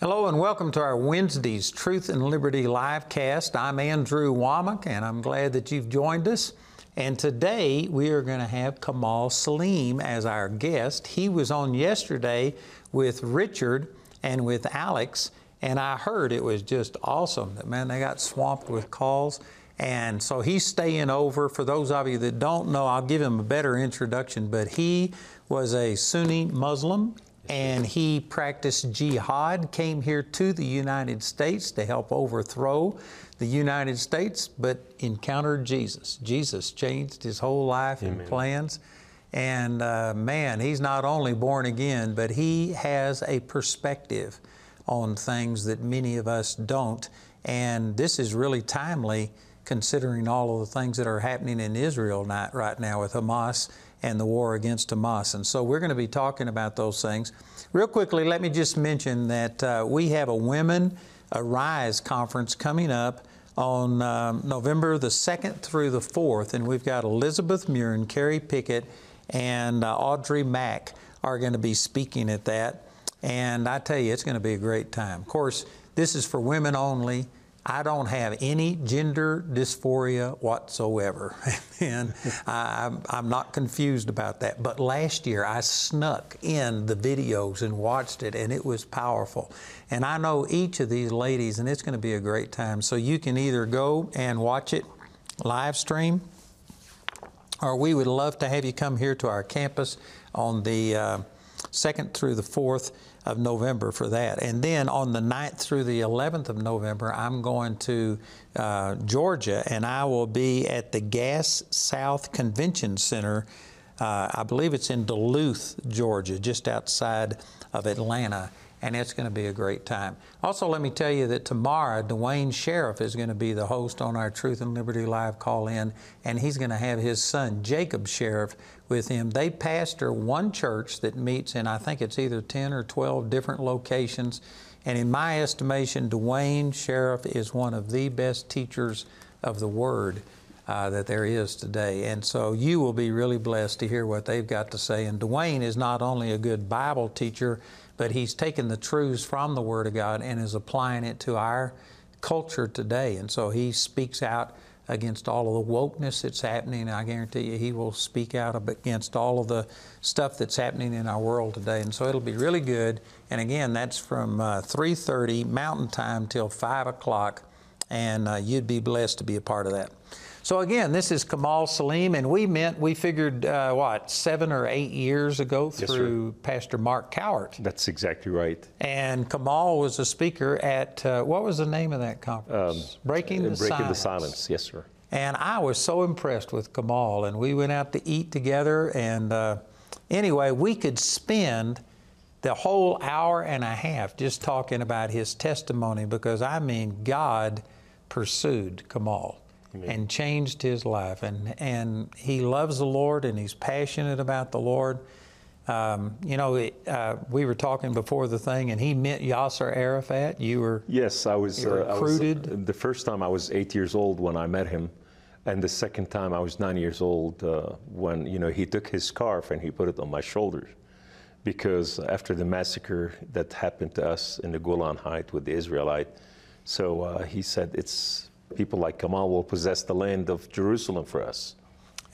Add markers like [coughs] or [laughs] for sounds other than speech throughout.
Hello and welcome to our Wednesday's Truth and Liberty live cast. I'm Andrew Wommack and I'm glad that you've joined us. And today we are going to have Kamal Saleem as our guest. He was on yesterday with Richard and with Alex, and I heard it was just awesome. Man, they got swamped with calls. And so he's staying over. For those of you that don't know, I'll give him a better introduction, but he was a Sunni Muslim and he practiced jihad, came here to the United States to help overthrow the United States, but encountered Jesus. Jesus changed his whole life Amen. and plans. And uh, man, he's not only born again, but he has a perspective on things that many of us don't. And this is really timely considering all of the things that are happening in Israel right now with Hamas and the war against Hamas. And so we're going to be talking about those things. Real quickly, let me just mention that uh, we have a Women Arise conference coming up on um, November the 2nd through the 4th, and we've got Elizabeth Muir and Carrie Pickett and uh, Audrey Mack are going to be speaking at that. And I tell you, it's going to be a great time. Of course, this is for women only. I don't have any gender dysphoria whatsoever. [laughs] and I, am not confused about that. But last year I snuck in the videos and watched it, and it was powerful. And I know each of these ladies, and it's going to be a great time. So you can either go and watch it live stream, or we would love to have you come here to our campus on the uh, 2nd through the 4th of November for that. And then on the 9th through the 11th of November, I'm going to uh, Georgia and I will be at the Gas South Convention Center. Uh, I believe it's in Duluth, Georgia, just outside of Atlanta and it's going to be a great time. Also, let me tell you that tomorrow, Duane Sheriff is going to be the host on our Truth and Liberty Live call in, and he's going to have his son, Jacob Sheriff, with him. They pastor one church that meets in, I think it's either 10 or 12 different locations. And in my estimation, Duane Sheriff is one of the best teachers of the Word. Uh, that there is today. And so you will be really blessed to hear what they've got to say. And Duane is not only a good Bible teacher, but he's taken the truths from the Word of God and is applying it to our culture today. And so he speaks out against all of the wokeness that's happening. I guarantee you he will speak out against all of the stuff that's happening in our world today. And so it'll be really good. And again, that's from uh, 3.30 Mountain Time till 5 o'clock. And uh, you'd be blessed to be a part of that. So again, this is Kamal Saleem, and we met, we figured, uh, what, seven or eight years ago through yes, Pastor Mark Cowart. That's exactly right. And Kamal was a speaker at, uh, what was the name of that conference? Um, Breaking the Silence. Breaking Silence. the Silence, yes, sir. And I was so impressed with Kamal, and we went out to eat together, and uh, anyway, we could spend the whole hour and a half just talking about his testimony because, I mean, God pursued Kamal. Amen. and changed his life. And, and he loves the Lord and he's passionate about the Lord. Um, you know, uh, we were talking before the thing, and he met Yasser Arafat. You were yes, I was uh, recruited. I was, uh, the first time I was eight years old when I met him, and the second time I was nine years old uh, when you know he took his scarf and he put it on my shoulders, because after the massacre that happened to us in the Golan Heights with the Israelite, so uh, he said it's people like Kamal will possess the land of Jerusalem for us.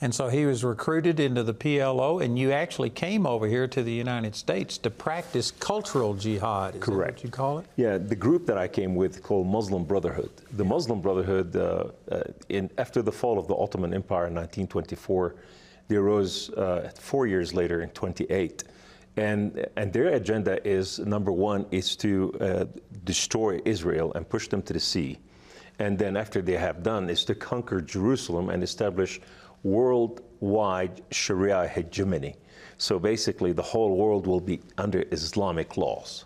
And so he was recruited into the PLO, and you actually came over here to the United States to practice cultural jihad. Is Correct. what you call it? Yeah, the group that I came with called Muslim Brotherhood. The Muslim Brotherhood, uh, uh, in, after the fall of the Ottoman Empire in 1924, they arose uh, four years later in 28. And, and their agenda is number one is to uh, destroy Israel and push them to the sea and then after they have done is to conquer Jerusalem and establish worldwide Sharia hegemony. So basically, the whole world will be under Islamic laws.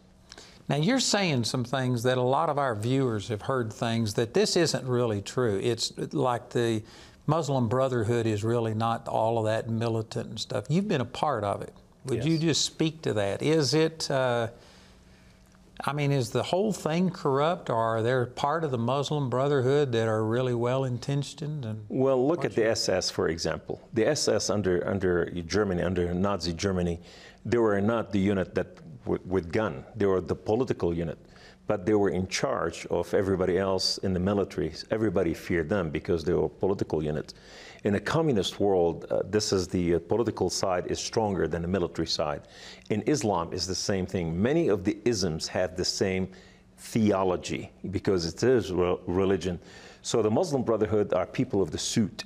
Now, you're saying some things that a lot of our viewers have heard things that this isn't really true. It's like the Muslim Brotherhood is really not all of that militant and stuff. You've been a part of it. Would Yes. you just speak to that? Is it, uh, I mean, is the whole thing corrupt, or are there part of the Muslim Brotherhood that are really well intentioned? And Well, look at the SS, for example. The SS under, under Germany, under Nazi Germany, they were not the unit that w- with gun. They were the political unit, but they were in charge of everybody else in the military. Everybody feared them because they were political units. In a communist world, uh, this is the uh, political side is stronger than the military side. In Islam, is the same thing. Many of the isms have the same theology because it is re- religion. So the Muslim Brotherhood are people of the suit.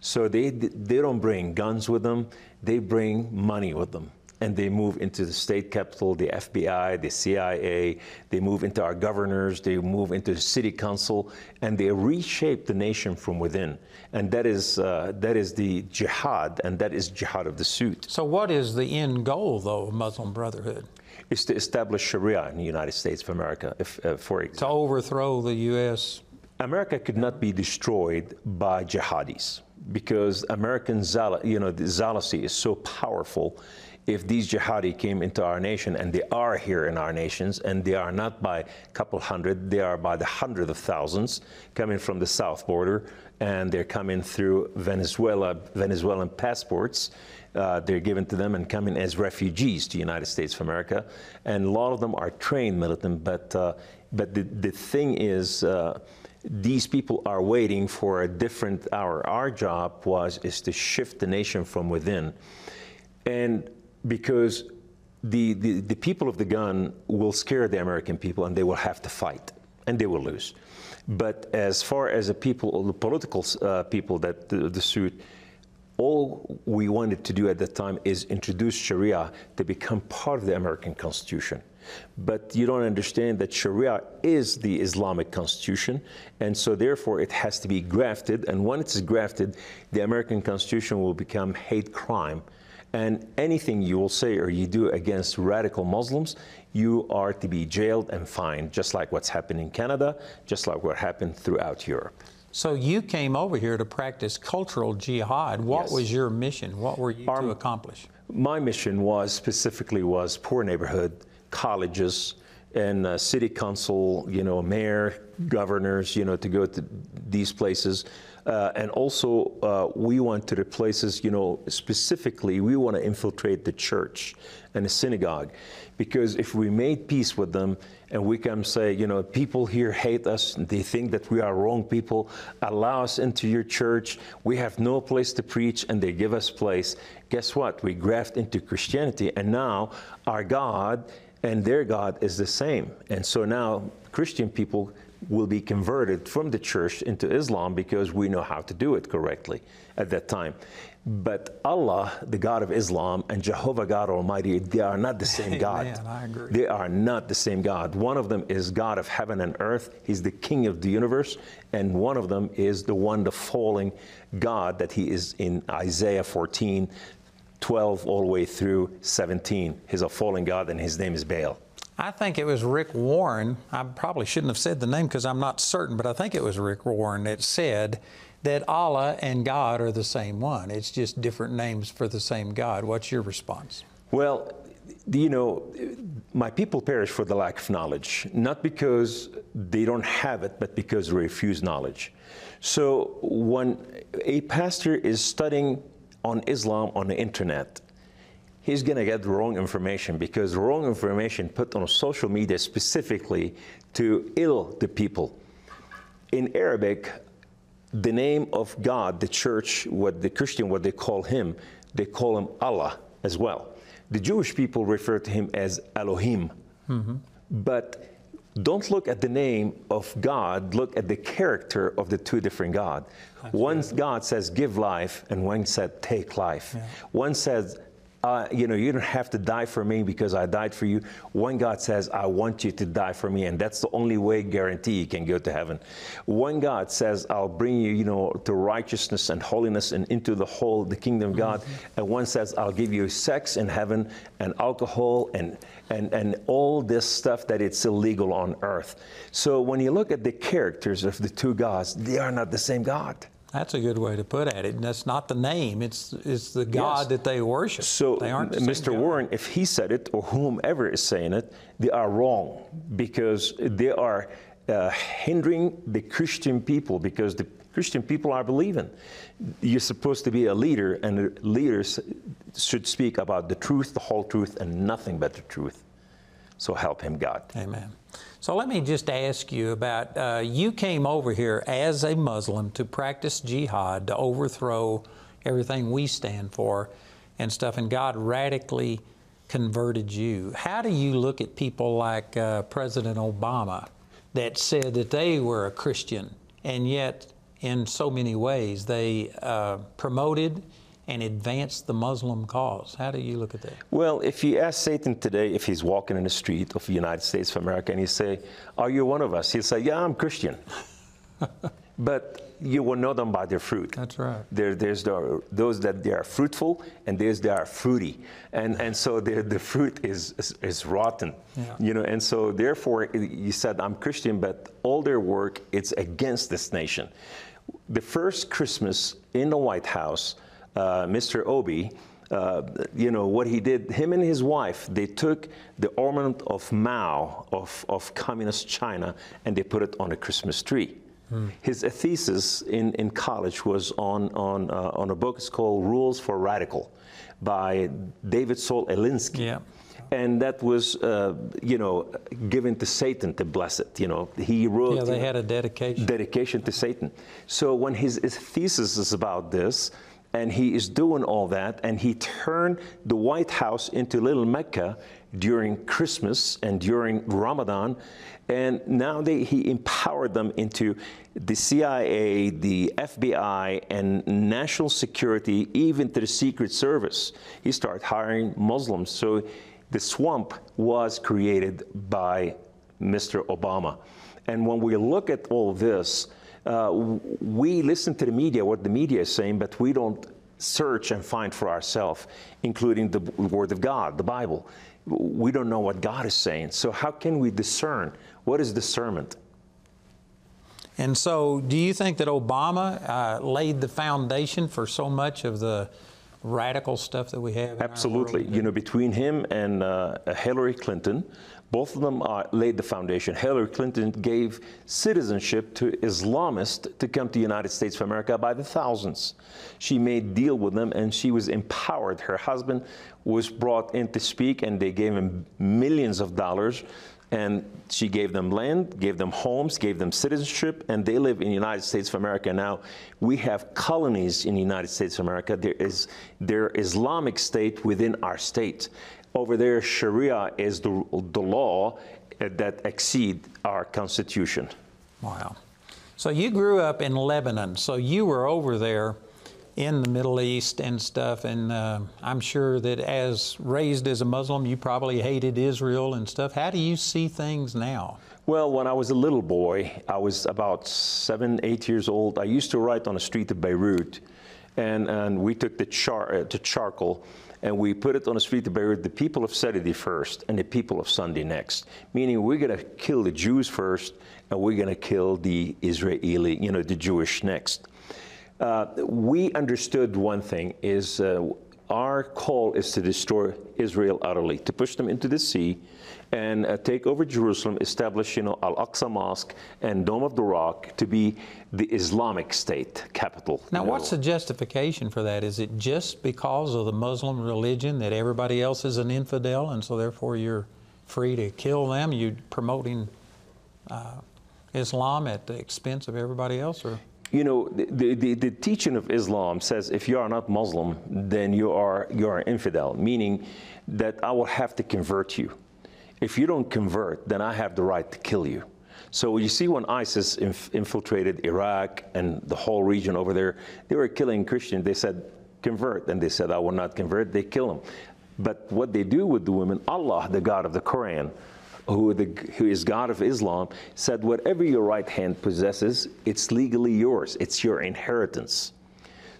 So they, they don't bring guns with them, they bring money with them. And they move into the state capital, the FBI, the CIA, they move into our governors, they move into the city council, and they reshape the nation from within. And that is, uh, that is the jihad, and that is jihad of the suit. so, what is the end goal, though, of Muslim Brotherhood? Is to establish Sharia in the United States of America, if, uh, for To overthrow the U.S. America could not be destroyed by jihadis because American zeal- you know, the zealousy is so powerful. If these jihadi came into our nation, and they are here in our nations, and they are not by a couple hundred, they are by the hundred of thousands coming from the south border, and they're coming through Venezuela, Venezuelan passports. Uh, they're given to them and coming as refugees to the United States of America, and a lot of them are trained militant. But uh, but the, the thing is, uh, these people are waiting for a different hour. Our job was is to shift the nation from within, and because the, the, the people of the gun will scare the American people, and they will have to fight, and they will lose. But as far as the people, the political uh, people that the, the suit, all we wanted to do at that time is introduce Sharia to become part of the American Constitution. But you don't understand that Sharia is the Islamic Constitution, and so therefore it has to be grafted. And when it's grafted, the American Constitution will become hate crime. And anything you will say or you do against radical Muslims, you are to be jailed and fined, just like what's happened in Canada, just like what happened throughout Europe. So you came over here to practice cultural jihad. What Yes. was your mission? What were you to accomplish? My mission was specifically was poor neighborhood, colleges, and uh, city council, you know, mayor, governors, you know, to go to these places. Uh, and also, uh, we want to replace this, you know, specifically, we want to infiltrate the church and the synagogue. Because if we made peace with them and we can say, you know, people here hate us, they think that we are wrong people, allow us into your church, we have no place to preach, and they give us place. Guess what? We graft into Christianity, and now our God and their God is the same. And so now Christian people will be converted from the church into Islam because we know how to do it correctly at that time. But Allah, the God of Islam, and Jehovah God Almighty, they are not the same [laughs] God. Amen, I agree. They are not the same God. One of them is God of heaven and earth. He's the king of the universe. And one of them is the one, the falling God that he is in Isaiah 14, 12, all the way through 17. He's a fallen God and his name is Baal. I think it was Rick Warren. I probably shouldn't have said the name because I'm not certain, but I think it was Rick Warren that said that Allah and God are the same one. It's just different names for the same God. What's your response? Well, you know, my people perish for the lack of knowledge, not because they don't have it, but because they refuse knowledge. So when a pastor is studying on Islam on the internet, he's going to get wrong information because wrong information put on social media specifically to ill the people. In Arabic, the name of God, the church, what the Christian, what they call him, they call him Allah as well. The Jewish people refer to him as Elohim. Mm-hmm. But don't look at the name of God, look at the character of the two different God. One God says give life, and one said take life. One says uh, you know, you don't have to die for me because I died for you. One God says, I want you to die for me, and that's the only way guarantee you can go to heaven. One God says, I'll bring you, you know, to righteousness and holiness and into the whole, the kingdom of God. Mm-hmm. And one says, I'll give you sex in heaven and alcohol and and, and all this stuff that it's illegal on earth. So when you look at the characters of the two gods, they are not the same God. That's a good way to put at it. And That's not the name; it's it's the God yes. that they worship. So, Mr. Warren, if he said it or whomever is saying it, they are wrong because they are uh, hindering the Christian people because the Christian people are believing. You're supposed to be a leader, and leaders should speak about the truth, the whole truth, and nothing but the truth. So help him, God. Amen. So let me just ask you about uh, you came over here as a Muslim to practice jihad, to overthrow everything we stand for and stuff, and God radically converted you. How do you look at people like uh, President Obama that said that they were a Christian and yet, in so many ways, they uh, promoted and advance the Muslim cause. How do you look at that? Well, if you ask Satan today if he's walking in the street of the United States of America and you say, Are you one of us? He'll say, Yeah, I'm Christian. [laughs] but you will know them by their fruit. That's right. There, there's the, those that they are fruitful, and there's that are fruity, and and so the the fruit is is, is rotten, yeah. you know. And so therefore, you said I'm Christian, but all their work it's against this nation. The first Christmas in the White House, uh, Mr. Obi, uh, you know, what he did, him and his wife, they took the ornament of Mao, of, of communist China, and they put it on a Christmas tree. Hmm. His thesis in, in college was on, on, uh, on a book, it's called Rules for Radical by David Saul Alinsky. Yeah. And that was, uh, you know, given to Satan to bless it. You know, he wrote. Yeah, they had a dedication. Dedication to Satan. So when his, his thesis is about this, and he is doing all that, and he turned the White House into Little Mecca during Christmas and during Ramadan, and now they, he empowered them into the CIA, the FBI, and national security, even to the Secret Service. He started hiring Muslims. So the swamp was created by Mr. Obama. And when we look at all this, uh, we listen to the media, what the media is saying, but we don't search and find for ourselves, including the Word of God, the Bible. We don't know what God is saying. So, how can we discern? What is discernment? And so, do you think that Obama uh, laid the foundation for so much of the radical stuff that we have? Absolutely. You know, between him and uh, Hillary Clinton, both of them uh, laid the foundation. Hillary Clinton gave citizenship to Islamists to come to the United States of America by the thousands. She made deal with them and she was empowered. Her husband was brought in to speak and they gave him millions of dollars and she gave them land, gave them homes, gave them citizenship, and they live in the United States of America now. We have colonies in the United States of America. There is their Islamic state within our state. Over there, Sharia is the, the law that exceed our constitution. Wow. So you grew up in Lebanon, so you were over there in the Middle East and stuff, and uh, I'm sure that as raised as a Muslim, you probably hated Israel and stuff. How do you see things now? Well, when I was a little boy, I was about seven, eight years old. I used to write on the street of Beirut, and, and we took the, char, uh, the charcoal and we put it on the street to bury the people of Saturday first and the people of Sunday next. Meaning we're going to kill the Jews first and we're going to kill the Israeli, you know, the Jewish next. Uh, we understood one thing is uh, our call is to destroy Israel utterly, to push them into the sea and uh, take over Jerusalem, establish, you know, Al-Aqsa Mosque and Dome of the Rock to be the Islamic State capital. Now, what's the justification for that? Is it just because of the Muslim religion that everybody else is an infidel, and so therefore you're free to kill them? You're promoting uh, Islam at the expense of everybody else, or? you know, the, the, the, teaching of Islam says if you are not Muslim, then you are, you are an infidel, meaning that I will have to convert you. If you don't convert, then I have the right to kill you. So you see when ISIS inf- infiltrated Iraq and the whole region over there, they were killing Christians. They said, convert. And they said, I will not convert. They kill them. But what they do with the women, Allah, the God of the Quran, who, the, who is God of Islam, said, Whatever your right hand possesses, it's legally yours, it's your inheritance.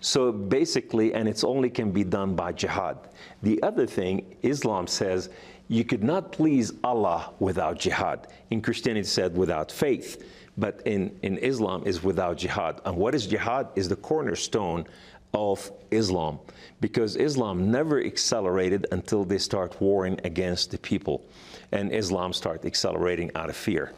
So basically, and it's only can be done by jihad. The other thing, Islam says, you could not please Allah without jihad. In Christianity, it said without faith, but in, in Islam is without jihad. And what is jihad? Is the cornerstone of Islam, because Islam never accelerated until they start warring against the people, and Islam start accelerating out of fear.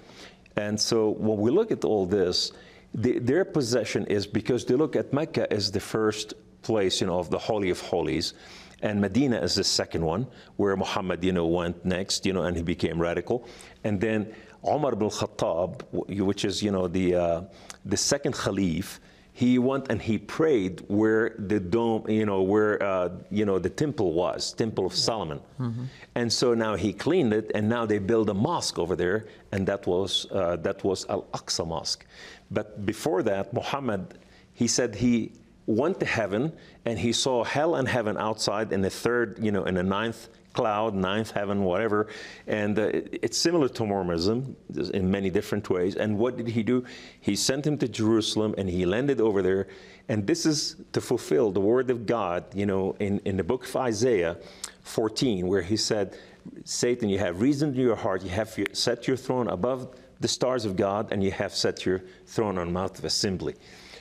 And so when we look at all this, the, their possession is because they look at Mecca as the first place, you know, of the Holy of Holies, and Medina is the second one, where Muhammad, you know, went next, you know, and he became radical, and then Umar ibn Khattab, which is, you know, the uh, the second Khalif, he went and he prayed where the dome, you know, where uh, you know the temple was, Temple of Solomon, mm-hmm. and so now he cleaned it, and now they build a mosque over there, and that was uh, that was Al Aqsa Mosque. But before that, Muhammad, he said he went to heaven and he saw hell and heaven outside in the third, you know, in the ninth cloud, ninth heaven, whatever. And uh, it's similar to Mormonism in many different ways. And what did he do? He sent him to Jerusalem and he landed over there. And this is to fulfill the word of God, you know, in, in the book of Isaiah 14, where he said, Satan, you have reasoned in your heart, you have set your throne above the stars of God, and you have set your throne on Mount of Assembly.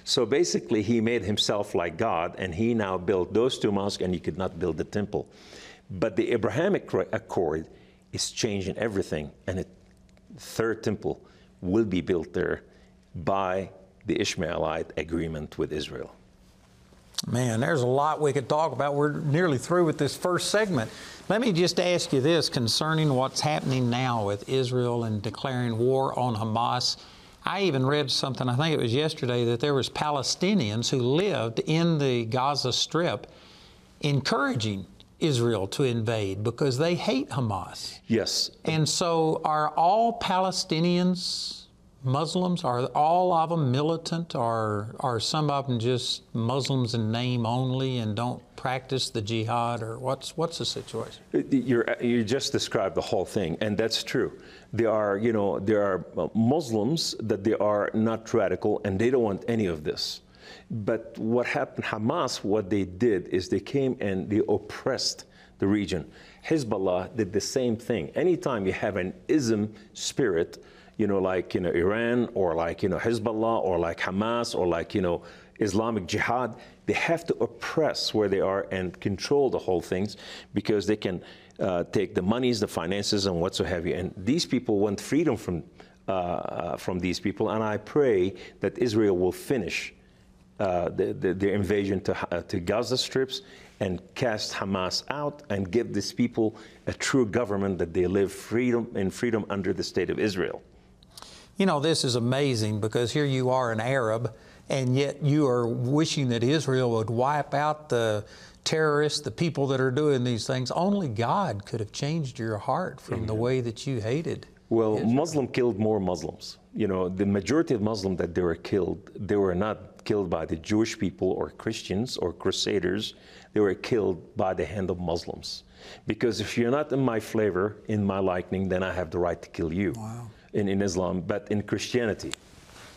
So basically, he made himself like God, and he now built those two mosques, and he could not build the temple. But the Abrahamic Accord is changing everything, and a third temple will be built there by the Ishmaelite agreement with Israel. Man, there's a lot we could talk about. We're nearly through with this first segment. Let me just ask you this concerning what's happening now with Israel and declaring war on Hamas. I even read something, I think it was yesterday, that there was Palestinians who lived in the Gaza Strip encouraging Israel to invade because they hate Hamas. Yes. And so are all Palestinians Muslims? Are all of them militant or are some of them just Muslims in name only and don't practice the jihad or what's what's the situation? Uh, you uh, you just described the whole thing and that's true. There are, you know, there are uh, Muslims that they are not radical and they don't want any of this. But what happened, Hamas, what they did is they came and they oppressed the region. Hezbollah did the same thing. Anytime you have an ism spirit, you know, like, you know, Iran or like, you know, Hezbollah or like Hamas or like, you know, Islamic Jihad, they have to oppress where they are and control the whole things because they can uh, take the monies, the finances, and whatsoever. And these people want freedom from, uh, uh, from these people. And I pray that Israel will finish uh, the, the, the, invasion to, uh, to Gaza strips and cast Hamas out and give these people a true government that they live freedom in freedom under the state of Israel. You know, this is amazing because here you are an Arab, and yet you are wishing that Israel would wipe out the terrorists, the people that are doing these things. Only God could have changed your heart from Amen. the mm-hmm. way that you hated. Well, Israel. Muslim killed more Muslims. You know, the majority of Muslims that they were killed, they were not killed by the Jewish people or Christians or Crusaders. They were killed by the hand of Muslims. Because if you're not in my flavor, in my liking, then I have the right to kill you wow. In, in Islam. But in Christianity,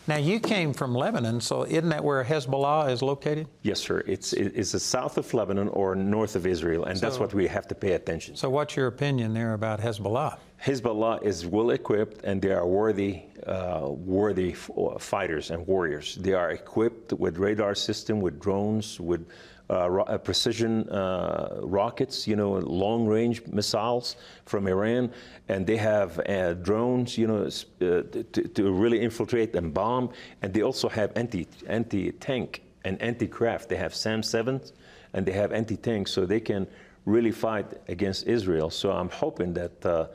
now you came from Lebanon, so isn't that where Hezbollah is located? Yes, sir. It's it's the south of Lebanon or north of Israel, and so, that's what we have to pay attention. So, what's your opinion there about Hezbollah? Hezbollah is well equipped, and they are worthy, uh, worthy uh, fighters and warriors. They are equipped with radar system, with drones, with uh, uh, precision uh, rockets, you know, long range missiles from Iran, and they have uh, drones, you know, uh, to, to, really infiltrate and bomb. And they also have anti anti tank and anti craft. They have SAM 7s and they have anti tank, so they can really fight against Israel. So I'm hoping that uh,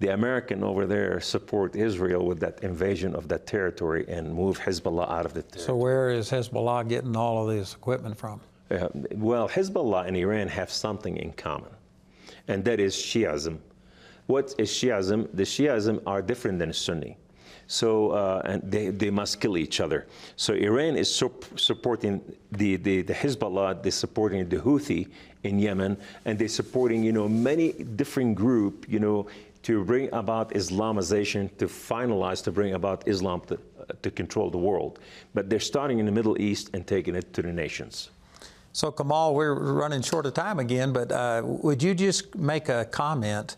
the American over there support Israel with that invasion of that territory and move Hezbollah out of the territory. So where is Hezbollah getting all of this equipment from? Uh, well, Hezbollah and Iran have something in common, and that is Shiism. What is Shiism? The Shiism are different than Sunni. So uh, and they, they must kill each other. So Iran is sup- supporting the, the, the Hezbollah, they're supporting the Houthi in Yemen, and they're supporting you know many different group you know to bring about Islamization, to finalize, to bring about Islam to, uh, to control the world. But they're starting in the Middle East and taking it to the nations. So, Kamal, we're running short of time again, but uh, would you just make a comment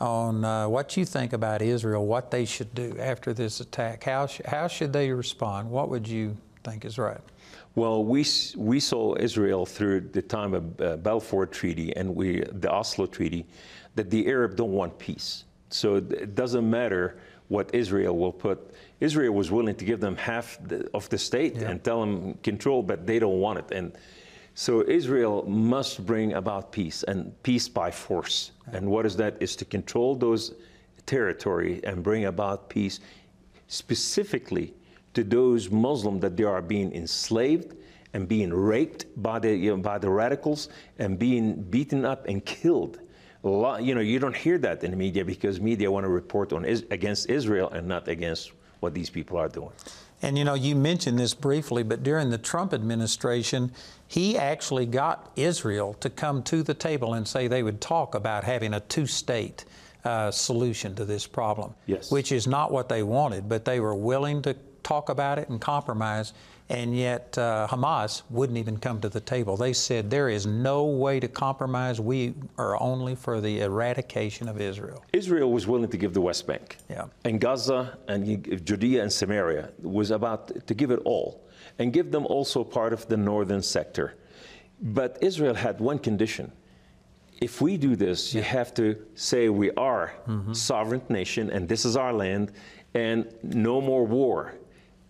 on uh, what you think about Israel, what they should do after this attack? How, sh- how should they respond? What would you think is right? Well, we, we saw Israel through the time of uh, Balfour Treaty and we, the Oslo Treaty that the Arab don't want peace. So it doesn't matter what Israel will put. Israel was willing to give them half the, of the state Yeah. and tell them control, but they don't want it. And so Israel must bring about peace and peace by force. And what is that? Is to control those territory and bring about peace specifically to those Muslims that they are being enslaved and being raped by the, you know, by the radicals and being beaten up and killed. Lot, you know, you don't hear that in the media because media want to report on is, against Israel and not against what these people are doing. And you know, you mentioned this briefly, but during the Trump administration, he actually got Israel to come to the table and say they would talk about having a two state uh, solution to this problem. Yes. Which is not what they wanted, but they were willing to talk about it and compromise. And yet, uh, Hamas wouldn't even come to the table. They said there is no way to compromise. We are only for the eradication of Israel. Israel was willing to give the West Bank. Yeah. And Gaza and Judea and Samaria was about to give it all and give them also part of the northern sector. But Israel had one condition. If we do this, you have to say we are sovereign nation and this is our land and no more war.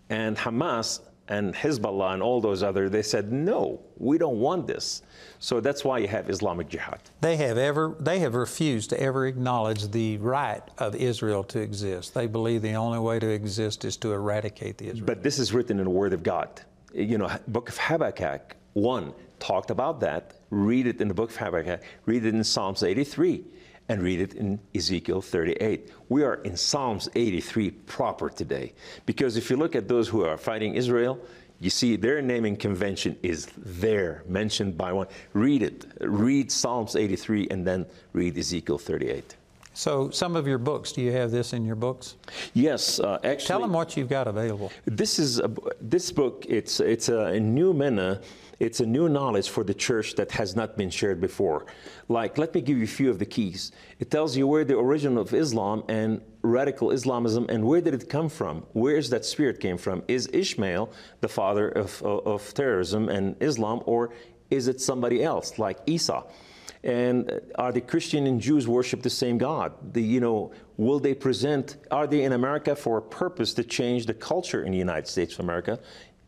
And Hamas and Hezbollah and all those other, they said, no, we don't want this. So that's why you have Islamic Jihad. They have ever they have refused to ever acknowledge the right of Israel to exist. They believe the only way to exist is to eradicate the Israel. But this is written in the Word of God. You know, Book of Habakkuk 1 talked about that. Read it in the Book of Habakkuk. Read it in Psalms 83 and read it in Ezekiel 38. We are in Psalms 83 proper today. Because if you look at those who are fighting Israel, you see their naming convention is there, mentioned by one. Read it. Read Psalms 83 and then read Ezekiel 38. so, some of your books, do you have this in your books? Yes, uh, actually. Tell them what you've got available. This is a, this book. It's it's a, a new manna. It's a new knowledge for the church that has not been shared before. Like, let me give you a few of the keys. It tells you where the origin of Islam and radical Islamism and where did it come from? Where is that spirit came from? Is Ishmael the father of, of, of terrorism and Islam, or is it somebody else like Esau? And are the Christian and Jews worship the same God? The, you know, will they present? Are they in America for a purpose to change the culture in the United States of America?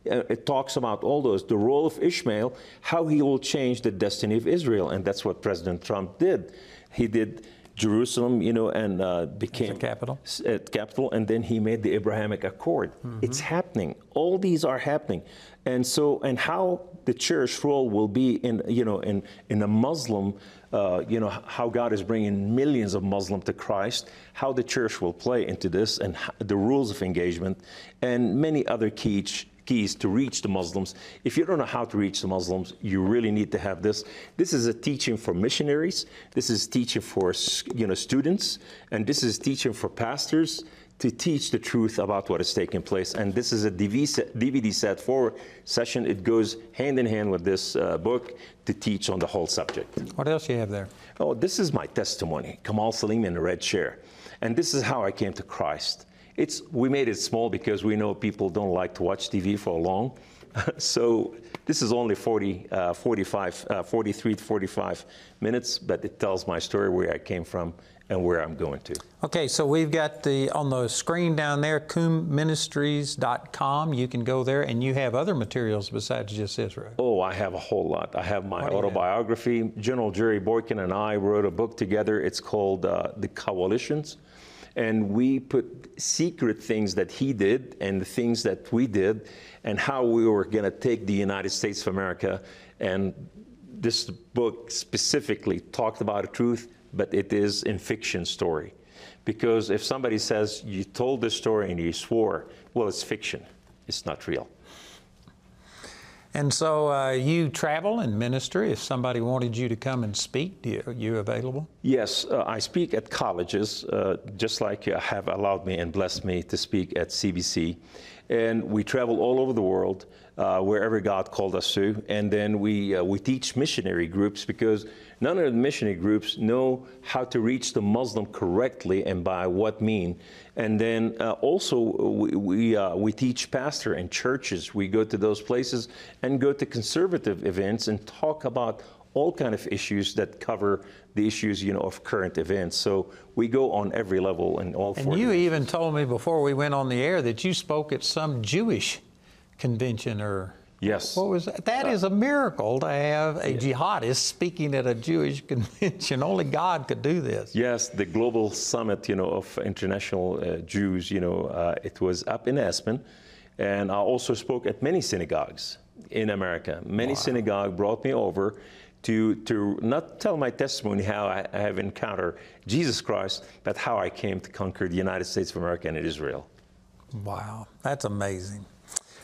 Uh, it talks about all those. The role of Ishmael, how he will change the destiny of Israel, and that's what President Trump did. He did Jerusalem, you know, and uh, became capital. s- uh, capital, and then he made the Abrahamic Accord. It's happening. All these are happening, and so and how the church role will be in you know in in a Muslim. Uh, you know how God is bringing millions of Muslims to Christ, how the church will play into this, and the rules of engagement, and many other keys keys to reach the Muslims. If you don't know how to reach the Muslims, you really need to have this. This is a teaching for missionaries. This is teaching for you know students, and this is teaching for pastors to teach the truth about what is taking place. And this is a DVD set for session. It goes hand in hand with this uh, book to teach on the whole subject. What else you have there? Oh, this is my testimony, Kamal Saleem in the red chair. And this is how I came to Christ. It's, we made it small because we know people don't like to watch TV for long. [laughs] so this is only 40, uh, 45, uh, 43 to 45 minutes, but it tells my story where I came from and where I'm going to. Okay, so we've got the on the screen down there, coomministries.com. You can go there, and you have other materials besides just Israel. Oh, I have a whole lot. I have my What autobiography. General Jerry Boykin and I wrote a book together. It's called uh, The Coalitions. And we put secret things that he did and the things that we did and how we were going to take the United States of America. And this book specifically talked about the truth, but it is in fiction story. Because if somebody says you told this story and you swore, well, it's fiction, it's not real. And so uh, you travel and ministry. If somebody wanted you to come and speak, you, are you available? Yes, uh, I speak at colleges, uh, just like you have allowed me and blessed me to speak at CBC. And we travel all over the world, uh, wherever God called us to. And then we, uh, we teach missionary groups because None of the missionary groups know how to reach the Muslim correctly and by what mean. And then uh, also we we, uh, we, teach pastor and churches. We go to those places and go to conservative events and talk about all kind of issues that cover the issues you know of current events. So we go on every level and all. And you even told me before we went on the air that you spoke at some Jewish convention or Yes. What was that? That uh, is a miracle to have a yeah. jihadist speaking at a Jewish [laughs] convention. Only God could do this. Yes, the global summit, you know, of international uh, Jews. You know, uh, it was up in Aspen, and I also spoke at many synagogues in America. Many wow. synagogue brought me over to to not tell my testimony how I have encountered Jesus Christ, but how I came to conquer the United States of America and Israel. Wow, that's amazing.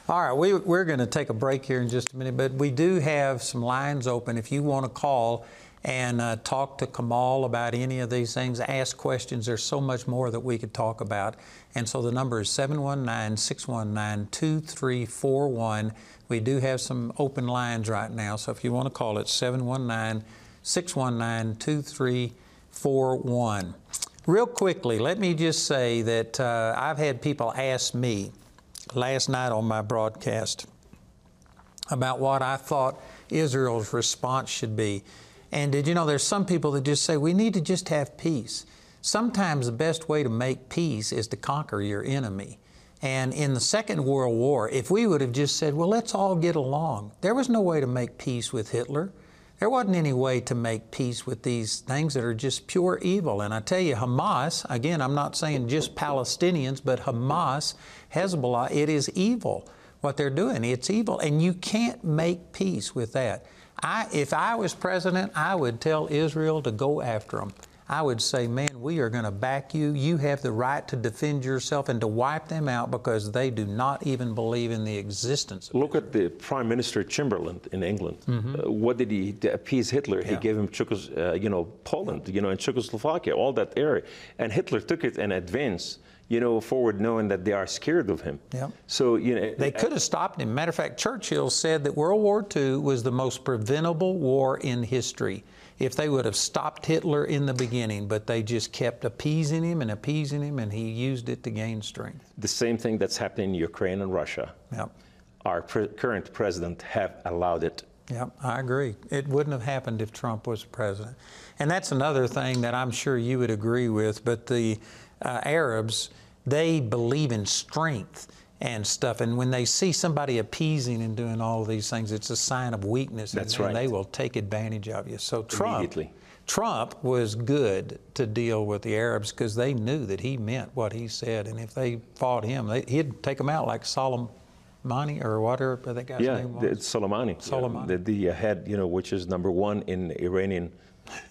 All right, we, we're going to take a break here in just a minute, but we do have some lines open. If you want to call and uh, talk to Kamal about any of these things, ask questions, there's so much more that we could talk about. And so the number is 719 619 2341. We do have some open lines right now, so if you want to call it 719 619 2341. Real quickly, let me just say that uh, I've had people ask me, last night on my broadcast about what I thought Israel's response should be. And did you know there's some people that just say we need to just have peace. Sometimes the best way to make peace is to conquer your enemy. And in the Second World War, if we would have just said, well, let's all get along, there was no way to make peace with Hitler. There wasn't any way to make peace with these things that are just pure evil. And I tell you, Hamas, again, I'm not saying just Palestinians, but Hamas, Hezbollah, it is evil what they're doing. It's evil. And you can't make peace with that. I, if I was president, I would tell Israel to go after them. I would say, man, we are going to back you. You have the right to defend yourself and to wipe them out because they do not even believe in the existence. Look at the Prime Minister Chamberlain in England. Mm-hmm. Uh, what did he to appease Hitler? Yeah. He gave him Czechos, uh, you know, Poland, you know, and Czechoslovakia, all that area, and Hitler took it and advanced you know, forward knowing that they are scared of him. Yeah. So, you know. They could have stopped him. Matter of fact, Churchill said that World War II was the most preventable war in history if they would have stopped Hitler in the beginning, but they just kept appeasing him and appeasing him, and he used it to gain strength. The same thing that's happening in Ukraine and Russia. Yep. Our pre- current president have allowed it. Yeah, I agree. It wouldn't have happened if Trump was president. And that's another thing that I'm sure you would agree with, but the uh, Arabs, they believe in strength and stuff. And when they see somebody appeasing and doing all these things, it's a sign of weakness. That's and, right. And they will take advantage of you. So Trump, Trump was good to deal with the Arabs because they knew that he meant what he said. And if they fought him, they, he'd take them out like Soleimani or whatever that guy's yeah, name was. Yeah, Soleimani. Soleimani. Yeah, the, the head, you know, which is number one in the Iranian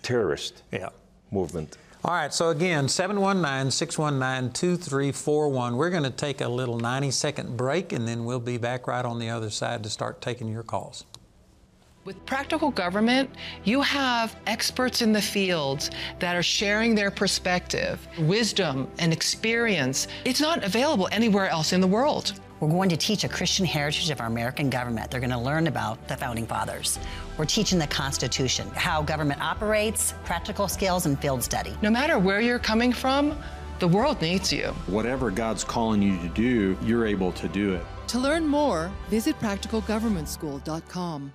terrorist yeah. movement. All right, so again, 719 619 2341. We're going to take a little 90 second break and then we'll be back right on the other side to start taking your calls. With practical government, you have experts in the fields that are sharing their perspective, wisdom, and experience. It's not available anywhere else in the world. We're going to teach a Christian heritage of our American government. They're going to learn about the founding fathers. We're teaching the Constitution, how government operates, practical skills, and field study. No matter where you're coming from, the world needs you. Whatever God's calling you to do, you're able to do it. To learn more, visit practicalgovernmentschool.com.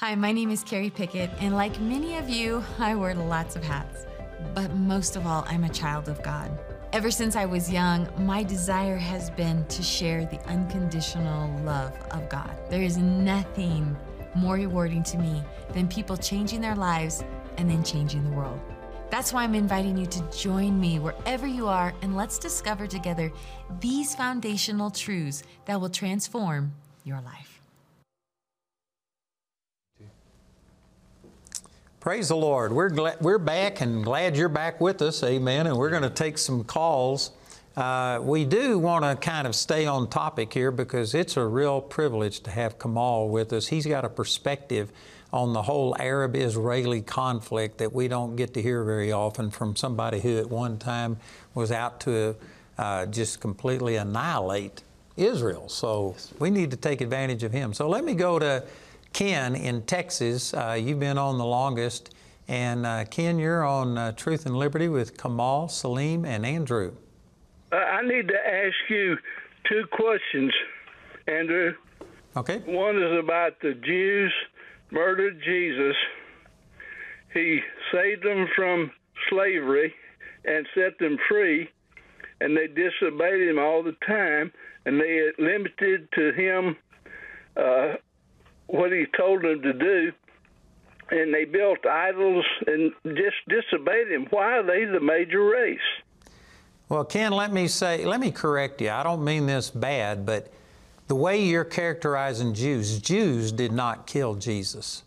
Hi, my name is Carrie Pickett, and like many of you, I wear lots of hats. But most of all, I'm a child of God. Ever since I was young, my desire has been to share the unconditional love of God. There is nothing more rewarding to me than people changing their lives and then changing the world. That's why I'm inviting you to join me wherever you are and let's discover together these foundational truths that will transform your life. Praise the Lord. We're, glad, we're back and glad you're back with us. Amen. And we're going to take some calls. Uh, we do want to kind of stay on topic here because it's a real privilege to have Kamal with us. He's got a perspective on the whole Arab Israeli conflict that we don't get to hear very often from somebody who at one time was out to uh, just completely annihilate Israel. So we need to take advantage of him. So let me go to Ken in Texas. Uh, you've been on the longest. And uh, Ken, you're on uh, Truth and Liberty with Kamal, Saleem, and Andrew. Uh, I need to ask you two questions, Andrew. Okay. One is about the Jews murdered Jesus. He saved them from slavery and set them free, and they disobeyed him all the time, and they limited to him uh, what he told them to do, and they built idols and just disobeyed him. Why are they the major race? Well, Ken, let me say, let me correct you. I don't mean this bad, but the way you're characterizing Jews, Jews did not kill Jesus.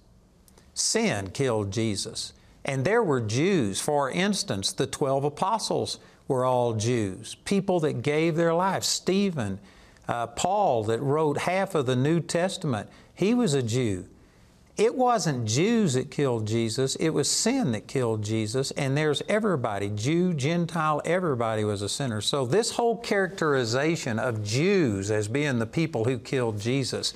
Sin killed Jesus. And there were Jews. For instance, the 12 apostles were all Jews, people that gave their lives. Stephen, uh, Paul, that wrote half of the New Testament, he was a Jew. It wasn't Jews that killed Jesus, it was sin that killed Jesus, and there's everybody Jew, Gentile, everybody was a sinner. So, this whole characterization of Jews as being the people who killed Jesus,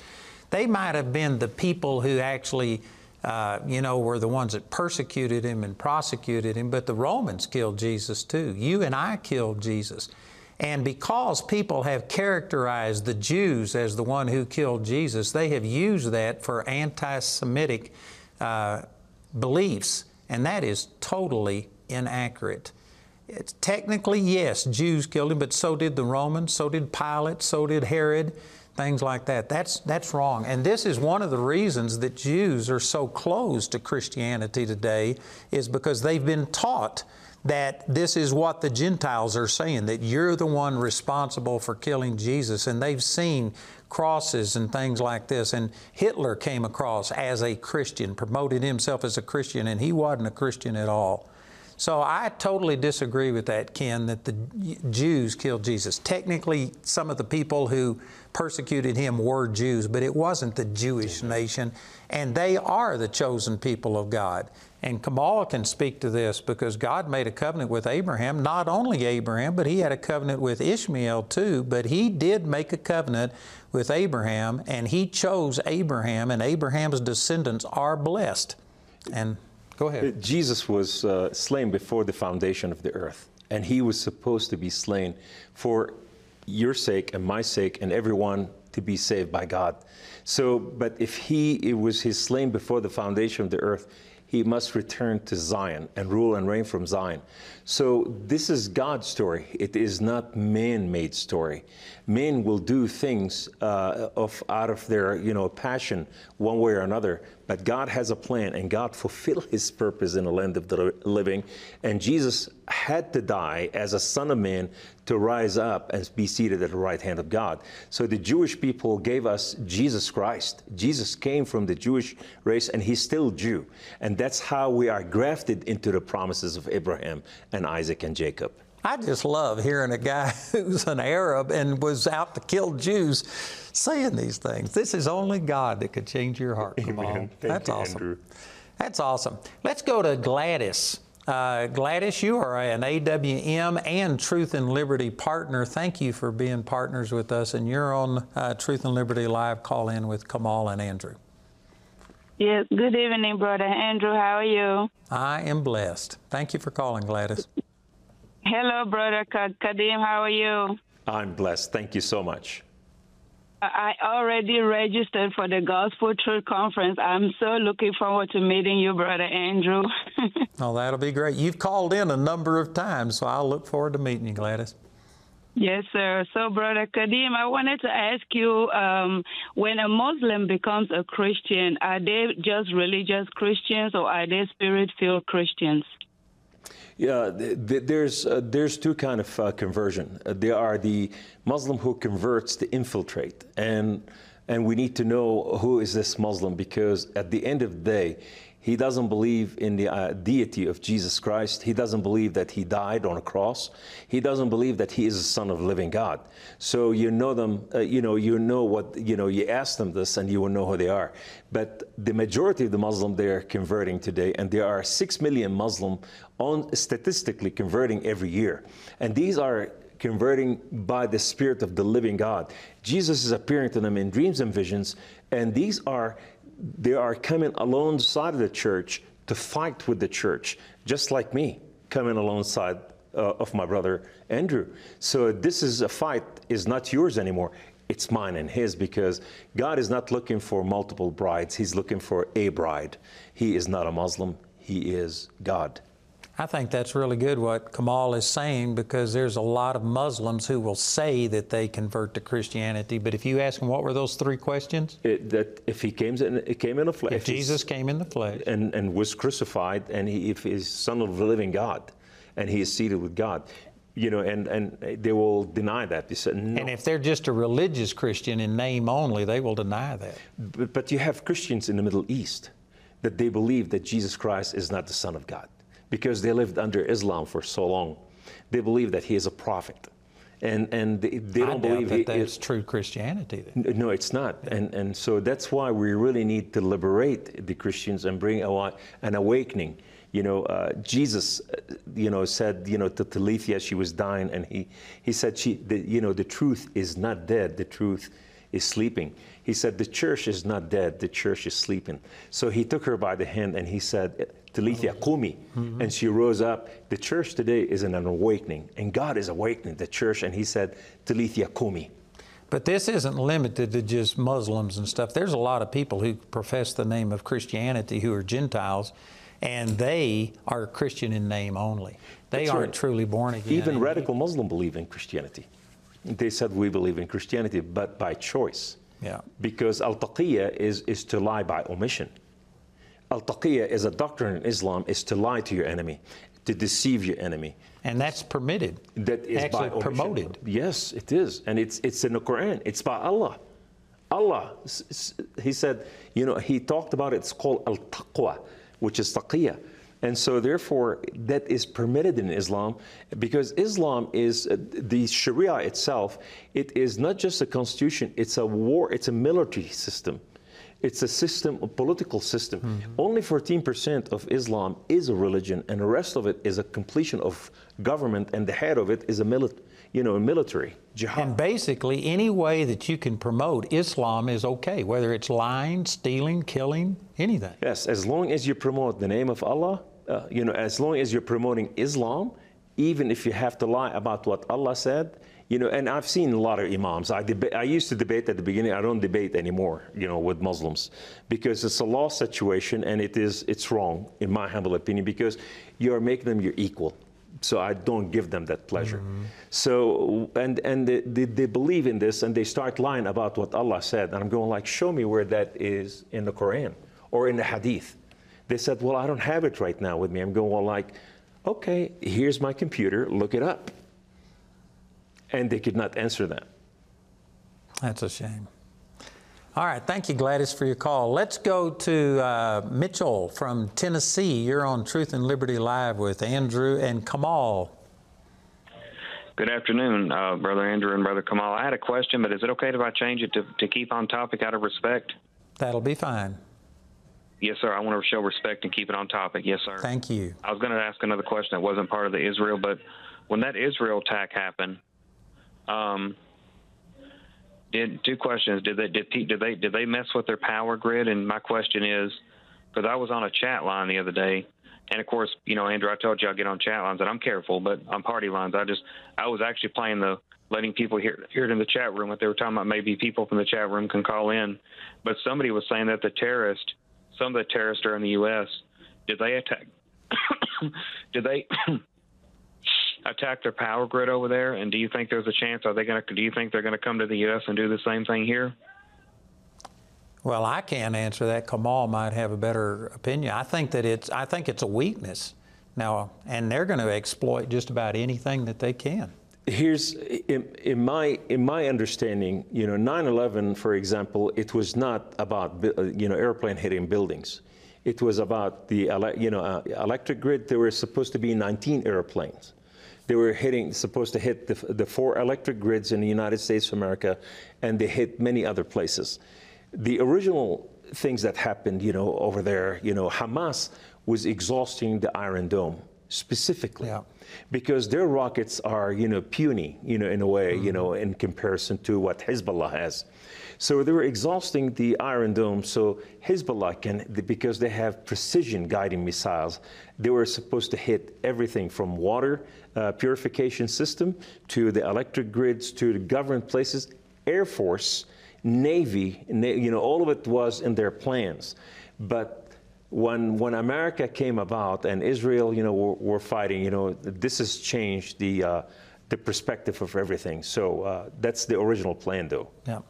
they might have been the people who actually, uh, you know, were the ones that persecuted him and prosecuted him, but the Romans killed Jesus too. You and I killed Jesus. And because people have characterized the Jews as the one who killed Jesus, they have used that for anti Semitic uh, beliefs, and that is totally inaccurate. It's technically, yes, Jews killed him, but so did the Romans, so did Pilate, so did Herod, things like that. That's, that's wrong. And this is one of the reasons that Jews are so closed to Christianity today, is because they've been taught that this is what the Gentiles are saying, that you're the one responsible for killing Jesus. And they've seen crosses and things like this. And Hitler came across as a Christian, promoted himself as a Christian, and he wasn't a Christian at all. So I totally disagree with that, Ken, that the Jews killed Jesus. Technically, some of the people who persecuted him were Jews, but it wasn't the Jewish nation, and they are the chosen people of God. And Kamal can speak to this because God made a covenant with Abraham, not only Abraham, but he had a covenant with Ishmael too. But he did make a covenant with Abraham, and he chose Abraham, and Abraham's descendants are blessed. And go ahead. Jesus was uh, slain before the foundation of the earth, and he was supposed to be slain for your sake and my sake and everyone to be saved by God. So, but if he it was his slain before the foundation of the earth, he must return to Zion and rule and reign from Zion. So this is God's story. It is not man-made story. Men will do things uh, of out of their you know passion one way or another, but God has a plan, and God fulfilled His purpose in the land of the living. And Jesus had to die as a Son of Man to rise up and be seated at the right hand of God. So the Jewish people gave us Jesus Christ. Jesus came from the Jewish race, and He's still Jew, and that's how we are grafted into the promises of Abraham and Isaac and Jacob. I just love hearing a guy [laughs] who's an Arab and was out to kill Jews saying these things. This is only God that could change your heart. Come on. That's you, awesome. Andrew. That's awesome. Let's go to Gladys. Uh, Gladys, you are an AWM and Truth and Liberty partner. Thank you for being partners with us, and you're on uh, Truth and Liberty Live call in with Kamal and Andrew. Yes, good evening, Brother Andrew. How are you? I am blessed. Thank you for calling, Gladys. Hello, Brother Kadim. How are you? I'm blessed. Thank you so much. I already registered for the Gospel Truth Conference. I'm so looking forward to meeting you, Brother Andrew. [laughs] oh, that'll be great. You've called in a number of times, so I'll look forward to meeting you, Gladys. Yes, sir. So, Brother Kadim, I wanted to ask you um, when a Muslim becomes a Christian, are they just religious Christians or are they spirit filled Christians? Yeah, there's uh, there's two kind of uh, conversion. Uh, there are the Muslim who converts to infiltrate, and and we need to know who is this Muslim because at the end of the day, he doesn't believe in the uh, deity of Jesus Christ. He doesn't believe that he died on a cross. He doesn't believe that he is the son of living God. So you know them, uh, you know, you know what, you know, you ask them this and you will know who they are. But the majority of the Muslim, they are converting today, and there are six million Muslim on statistically converting every year. And these are converting by the Spirit of the living God. Jesus is appearing to them in dreams and visions, and these are they are coming alongside of the church to fight with the church, just like me coming alongside uh, of my brother Andrew. So this is a fight is not yours anymore. It's mine and his because God is not looking for multiple brides. He's looking for a bride. He is not a Muslim. He is God. I think that's really good what Kamal is saying because there's a lot of Muslims who will say that they convert to Christianity, but if you ask them what were those three questions, it, that if he came in, it came in the flesh, if Jesus came in the flesh, and, and was crucified, and he, if he's Son of the Living God, and he is seated with God, you know, and, and they will deny that. They said, no. And if they're just a religious Christian in name only, they will deny that. But, but you have Christians in the Middle East that they believe that Jesus Christ is not the Son of God because they lived under Islam for so long. They believe that he is a prophet. And, and they, they don't believe that that's true Christianity. Then. No, it's not. And, and so that's why we really need to liberate the Christians and bring a, an awakening. You know, uh, Jesus, uh, you know, said, you know, to Talitha, she was dying, and he, he said, she, the, you know, the truth is not dead. The truth is sleeping. He said, the church is not dead. The church is sleeping. So he took her by the hand and he said, Talitha Qumi. Mm-hmm. And she rose up. The church today is in an awakening, and God is awakening the church. And He said, Talitha Qumi. But this isn't limited to just Muslims and stuff. There's a lot of people who profess the name of Christianity who are Gentiles, and they are Christian in name only. They That's aren't right. truly born again. Even radical Muslims believe in Christianity. They said we believe in Christianity, but by choice. Yeah. Because al taqiyya is, is to lie by omission. Al-taqiyya is a doctrine in Islam is to lie to your enemy, to deceive your enemy. And that's permitted. That is Actually by promoted. Yes, it is. And it's, it's in the Quran. It's by Allah. Allah, he said, you know, he talked about it, it's called al-taqwa, which is taqiyya. And so, therefore, that is permitted in Islam because Islam is uh, the Sharia itself. It is not just a constitution; it's a war. It's a military system. It's a system, a political system. Mm-hmm. Only 14% of Islam is a religion, and the rest of it is a completion of government, and the head of it is a military you know, military jihad. And basically, any way that you can promote Islam is okay, whether it's lying, stealing, killing, anything. Yes, as long as you promote the name of Allah, uh, you know, as long as you're promoting Islam, even if you have to lie about what Allah said, you know, and I've seen a lot of imams. I, deba- I used to debate at the beginning. I don't debate anymore, you know, with Muslims because it's a law situation and it is it's wrong in my humble opinion because you are making them your equal. So I don't give them that pleasure. Mm-hmm. So and and they, they, they, believe in this and they start lying about what Allah said. And I'm going like, show me where that is in the Quran or in the Hadith. They said, well, I don't have it right now with me. I'm going well, like, okay, here's my computer. Look it up and they could not answer that. That's a shame. All right, thank you, Gladys, for your call. Let's go to uh, Mitchell from Tennessee. You're on Truth and Liberty Live with Andrew and Kamal. Good afternoon, uh, Brother Andrew and Brother Kamal. I had a question, but is it okay if I change it to, to keep on topic out of respect? That'll be fine. Yes, sir. I want to show respect and keep it on topic. Yes, sir. Thank you. I was going to ask another question that wasn't part of the Israel, but when that Israel attack happened, um, did two questions? Did they did did they did they mess with their power grid? And my question is, because I was on a chat line the other day, and of course, you know, Andrew, I told you I get on chat lines, and I'm careful, but on party lines, I just I was actually playing the letting people hear, hear it in the chat room. What they were talking about, maybe people from the chat room can call in. But somebody was saying that the terrorists, some of the terrorists are in the U.S. Did they attack? [coughs] did they attack their power grid over there? And do you think there's a chance? Are they going to? Do you think they're going to come to the U.S. and do the same thing here? Well, I can't answer that. Kamal might have a better opinion. I think that it's. I think it's a weakness now, and they're going to exploit just about anything that they can. Here's in, in my in my understanding, you know, 9/11, for example, it was not about you know airplane hitting buildings. It was about the you know uh, electric grid. There were supposed to be 19 airplanes. They were hitting supposed to hit the, the four electric grids in the United States of America, and they hit many other places. The original things that happened, you know, over there, you know, Hamas was exhausting the Iron Dome specifically. Yeah. Because their rockets are, you know, puny, you know, in a way, Mm-hmm. you know, in comparison to what Hezbollah has. So they were exhausting the Iron Dome. So Hezbollah can, because they have precision guiding missiles, they were supposed to hit everything from water uh, purification system to the electric grids to the government places, Air Force, Navy, na- you know, all of it was in their plans. But when when America came about and Israel, you know, were, were fighting, you know, this has changed the uh, the perspective of everything. So uh, that's the original plan, though. Yeah.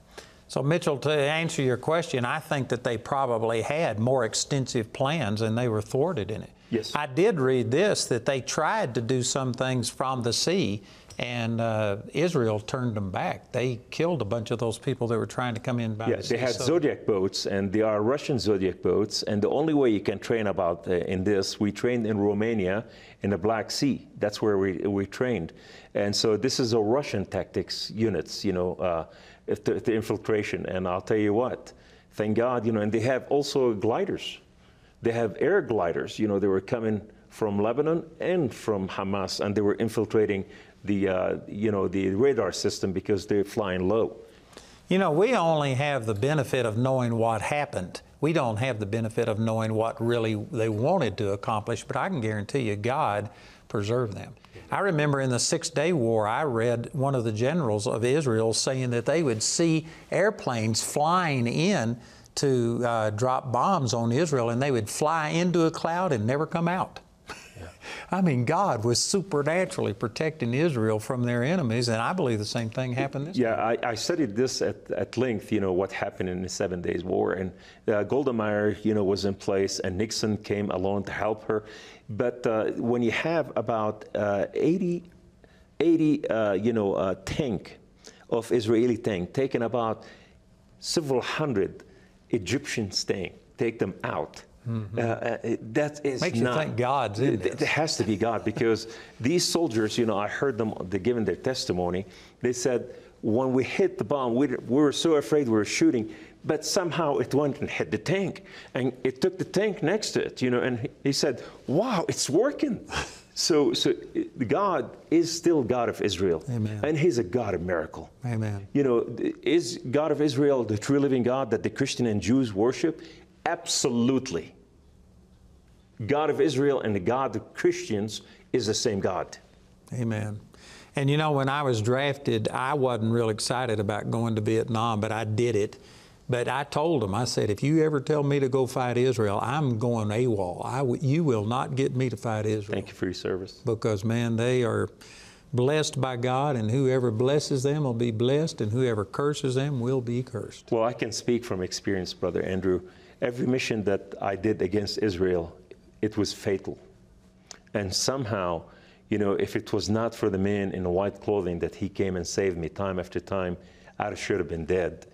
So, Mitchell, to answer your question, I think that they probably had more extensive plans and they were thwarted in it. Yes. I did read this that they tried to do some things from the sea and uh, Israel turned them back. They killed a bunch of those people that were trying to come in by Yeah, the sea. Yes, they had So- Zodiac boats, and they are Russian Zodiac boats. And the only way you can train about uh, in this, we trained in Romania in the Black Sea. That's where we, we trained. And so this is a Russian tactics units, you know, uh, the, the infiltration. And I'll tell you what, thank God, you know, and they have also gliders. They have air gliders. You know, they were coming from Lebanon and from Hamas, and they were infiltrating the, uh, you know, the radar system because they're flying low. You know, we only have the benefit of knowing what happened. We don't have the benefit of knowing what really they wanted to accomplish, but I can guarantee you God preserved them. I remember in the Six Day War, I read one of the generals of Israel saying that they would see airplanes flying in to uh, drop bombs on Israel, and they would fly into a cloud and never come out. [laughs] I mean, God was supernaturally protecting Israel from their enemies, and I believe the same thing happened this Yeah, I, I studied this at, at length, you know, what happened in the Seven Days War. And uh, Golda Meir, you know, was in place, and Nixon came along to help her. But uh, when you have about uh, 80, 80 uh, you know, uh, tank of Israeli tank, taking about several hundred Egyptian tank, take them out. Uh, uh, that is Mm-hmm. Makes not, think God's in it, it has to be God because [laughs] these soldiers, you know, I heard them they giving their testimony. They said when we hit the bomb, we, we were so afraid we were shooting, but somehow it went and hit the tank, and it took the tank next to it, you know. And he said, "Wow, it's working." [laughs] So, so uh, God is still God of Israel, Amen. and He's a God of miracle. Amen. You know, is God of Israel the true living God that the Christian and Jews worship? Absolutely. God of Israel and the God of Christians is the same God. Amen. And you know, when I was drafted, I wasn't real excited about going to Vietnam, but I did it. But I told them, I said, if you ever tell me to go fight Israel, I'm going AWOL. I w- you will not get me to fight Israel. Thank you for your service. Because, man, they are blessed by God, and whoever blesses them will be blessed, and whoever curses them will be cursed. Well, I can speak from experience, Brother Andrew. Every mission that I did against Israel, it was fatal. And somehow, you know, if it was not for the man in the white clothing that he came and saved me time after time, I should have been dead.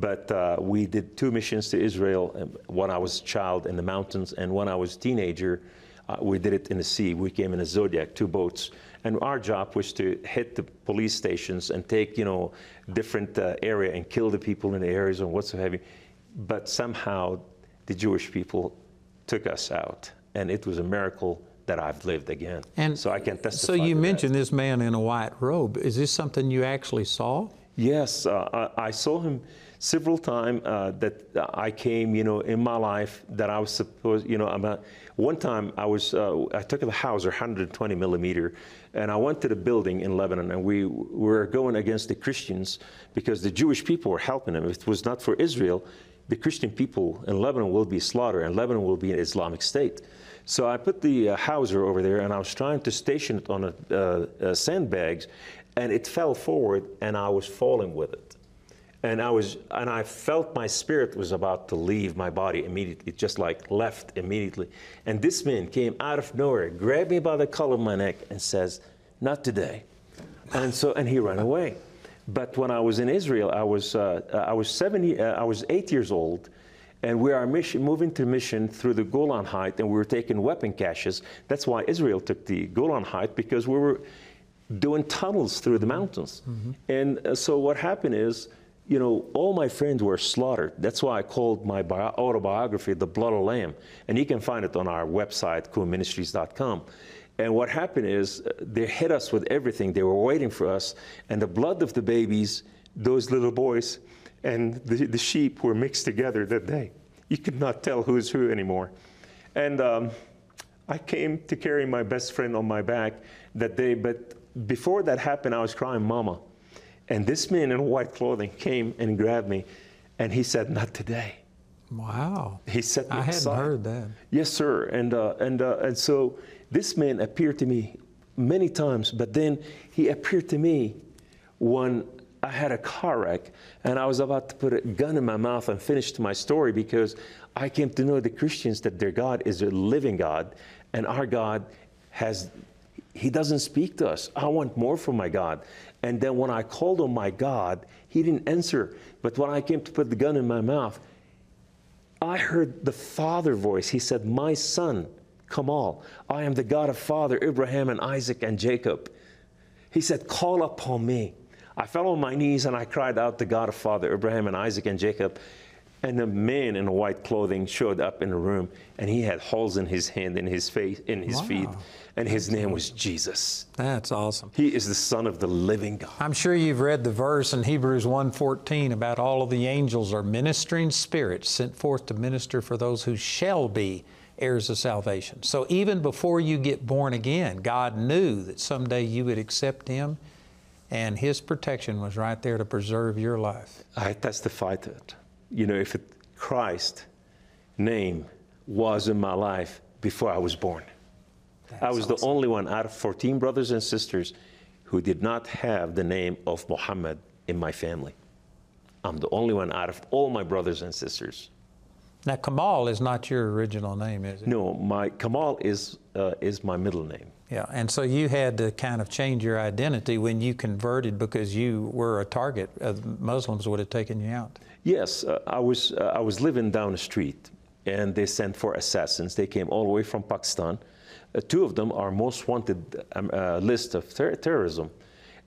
But uh, we did two missions to Israel um, when I was a child in the mountains, and when I was a teenager, uh, we did it in the sea. We came in a Zodiac, two boats. And our job was to hit the police stations and take, you know, different uh, area and kill the people in the areas and what's so heavy. But somehow the Jewish people took us out. And it was a miracle that I've lived again. And so I can testify. So you to that. mentioned this man in a white robe. Is this something you actually saw? Yes, uh, I, I, saw him several times uh, that I came, you know, in my life that I was supposed, you know, I'm a, one time I was, uh, I took the Hauser 120 millimeter and I went to the building in Lebanon and we were going against the Christians because the Jewish people were helping them. If it was not for Israel, the Christian people in Lebanon will be slaughtered and Lebanon will be an Islamic state. So I put the uh, Hauser over there and I was trying to station it on a, uh, uh, sandbags and it fell forward and I was falling with it. And I was, and I felt my spirit was about to leave my body immediately, just like left immediately. And this man came out of nowhere, grabbed me by the collar of my neck, and says, "Not today." And so, and he ran away. But when I was in Israel, I was, uh, I was seven, uh, I was eight years old, and we are mission, moving to mission through the Golan Height, and we were taking weapon caches. That's why Israel took the Golan Height because we were doing tunnels through the mountains. Mm-hmm. And uh, so what happened is, you know, all my friends were slaughtered. That's why I called my bio- autobiography "The Blood of Lamb," and you can find it on our website, koomeministries.com. And what happened is uh, they hit us with everything. They were waiting for us. And the blood of the babies, those little boys, and the, the sheep were mixed together that day. You could not tell who's who anymore. And um, I came to carry my best friend on my back that day. But before that happened, I was crying, Mama. And this man in white clothing came and grabbed me. And he said, Not today. Wow. He said, I hadn't heard that. Yes, sir. And, uh, and, uh, and so this man appeared to me many times, but then he appeared to me when I had a car wreck and I was about to put a gun in my mouth and finish my story because I came to know the Christians that their God is a living God and our God has, He doesn't speak to us. I want more from my God. And then when I called on my God, He didn't answer. But when I came to put the gun in my mouth, I heard the Father voice. He said, My son, Kamal, I am the God of Father Abraham and Isaac and Jacob. He said, Call upon me. I fell on my knees and I cried out to God of Father Abraham and Isaac and Jacob. And a man in white clothing showed up in the room, and he had holes in his hand, in his face, in his wow. feet, and his name was Jesus. That's awesome. He is the Son of the Living God. I'm sure you've read the verse in Hebrews 1:14 about all of the angels are ministering spirits sent forth to minister for those who shall be heirs of salvation. So even before you get born again, God knew that someday you would accept Him, and His protection was right there to preserve your life. I testify to it. You know, if it, Christ name was in my life before I was born. That's I was awesome. the only one out of 14 brothers and sisters who did not have the name of Muhammad in my family. I'm the only one out of all my brothers and sisters. Now, Kamal is not your original name, is it? No, my Kamal is uh, is my middle name. Yeah, and so you had to kind of change your identity when you converted because you were a target. Uh, Muslims would have taken you out. Yes, uh, I was uh, I was living down the street, and they sent for assassins. They came all the way from Pakistan. Uh, two of them are most wanted um, uh, list of ter- terrorism,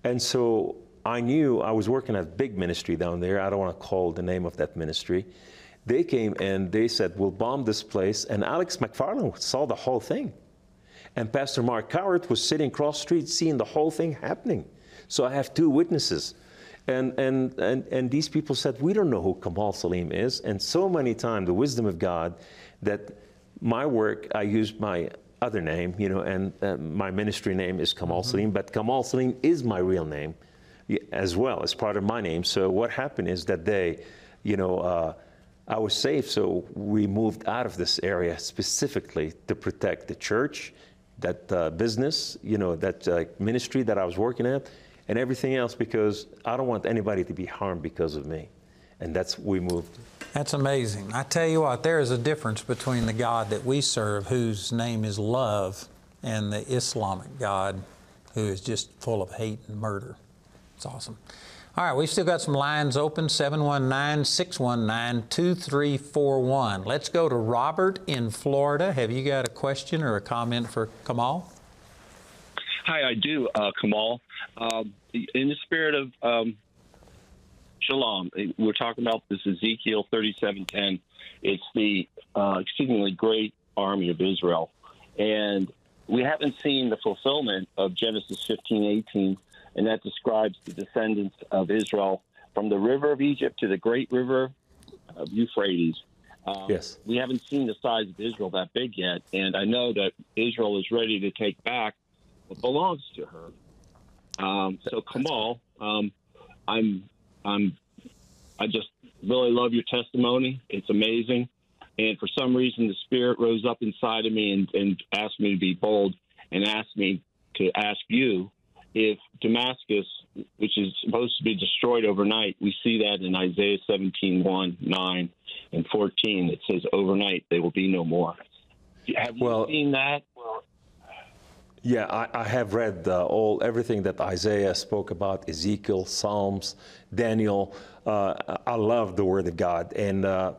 and so I knew I was working at a big ministry down there. I don't want to call the name of that ministry they came and they said, We'll bomb this place. And Alex McFarland saw the whole thing. And Pastor Mark Cowart was sitting cross street seeing the whole thing happening. So I have two witnesses. And, and, and, and these people said, We don't know who Kamal Saleem is. And so many times, the wisdom of God, that my work, I used my other name, you know, and uh, my ministry name is Kamal mm-hmm. Saleem, but Kamal Saleem is my real name as well as part of my name. So what happened is that they, you know, uh, I was safe, so we moved out of this area specifically to protect the church, that uh, business, you know, that uh, ministry that I was working at, and everything else because I don't want anybody to be harmed because of me. And that's we moved. That's amazing. I tell you what, there is a difference between the God that we serve, whose name is love, and the Islamic God, who is just full of hate and murder. It's awesome. All right, we've still got some lines open 719 619 2341. Let's go to Robert in Florida. Have you got a question or a comment for Kamal? Hi, I do, uh, Kamal. Uh, in the spirit of um, shalom, we're talking about this Ezekiel 3710. It's the uh, exceedingly great army of Israel. And we haven't seen the fulfillment of Genesis 1518 and that describes the descendants of Israel from the river of Egypt to the great river of Euphrates. Um, yes. We haven't seen the size of Israel that big yet, and I know that Israel is ready to take back belongs to her. Um, so Kamal, um, I'm, I'm, I just really love your testimony. It's amazing, and for some reason, the Spirit rose up inside of me and, and asked me to be bold and asked me to ask you if Damascus, which is supposed to be destroyed overnight, we see that in Isaiah 17, 1, 9, and 14. It says, overnight they will be no more. Have you Well- seen that? Yeah, I, I have read uh, all everything that Isaiah spoke about, Ezekiel, Psalms, Daniel. Uh, I love the Word of God, and uh,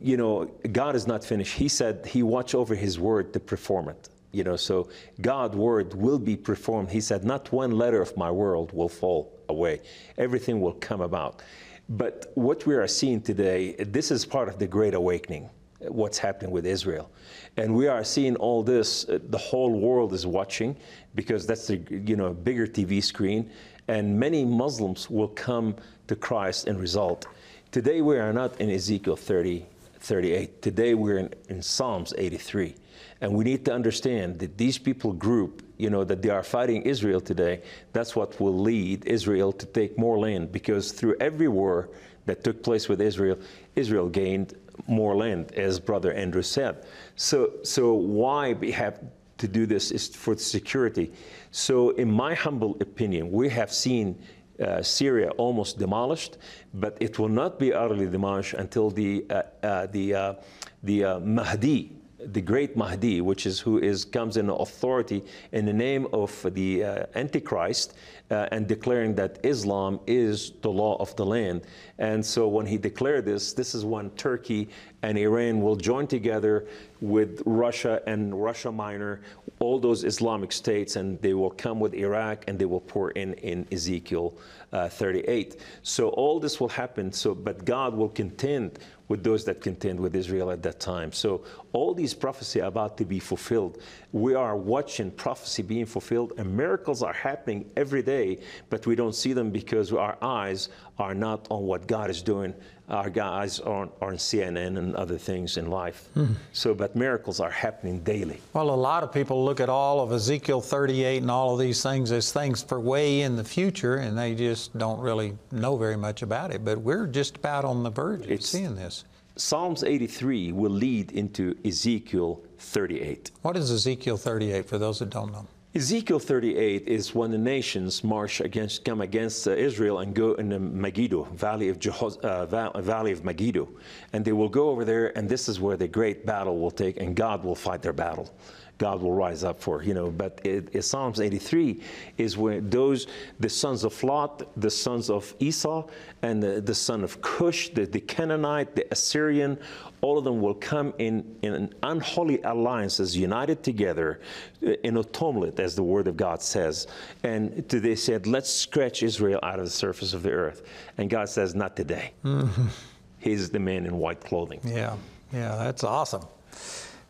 you know, God is not finished. He said He watch over His word to perform it. You know, so God's word will be performed. He said, not one letter of my word will fall away. Everything will come about. But what we are seeing today, this is part of the Great Awakening what's happening with Israel. And we are seeing all this, uh, the whole world is watching because that's the you know bigger TV screen and many Muslims will come to Christ and result. Today we are not in Ezekiel 30 38. Today we're in, in Psalms 83. And we need to understand that these people group, you know, that they are fighting Israel today, that's what will lead Israel to take more land because through every war that took place with Israel, Israel gained more land, as Brother Andrew said. So, so why we have to do this is for security. So, in my humble opinion, we have seen uh, Syria almost demolished, but it will not be utterly demolished until the uh, uh, the uh, the uh, Mahdi, the great Mahdi, which is who is comes in authority in the name of the uh, Antichrist uh, and declaring that Islam is the law of the land. And so when he declared this, this is when Turkey and Iran will join together with Russia and Russia Minor, all those Islamic states, and they will come with Iraq and they will pour in in Ezekiel uh, 38. So all this will happen. So, but God will contend with those that contend with Israel at that time. So all these prophecy about to be fulfilled. We are watching prophecy being fulfilled, and miracles are happening every day, but we don't see them because our eyes are not on what God is doing. Our guys are on, are on CNN and other things in life. Hmm. So, but miracles are happening daily. Well, a lot of people look at all of Ezekiel 38 and all of these things as things for way in the future, and they just don't really know very much about it. But we're just about on the verge of seeing this. Psalms 83 will lead into Ezekiel 38. What is Ezekiel 38 for those that don't know? Ezekiel 38 is when the nations march against, come against uh, Israel and go in the Megiddo, valley of, uh, va- valley of Megiddo. And they will go over there, and this is where the great battle will take, and God will fight their battle. God will rise up for, you know, but it, it, Psalms 83 is where those, the sons of Lot, the sons of Esau, and the, the son of Cush, the, the Canaanite, the Assyrian, all of them will come in, in unholy alliances, united together in a tumult, as the word of God says. And they said, let's scratch Israel out of the surface of the earth. And God says, not today. Mhm. He's the man in white clothing. Yeah, yeah, that's awesome.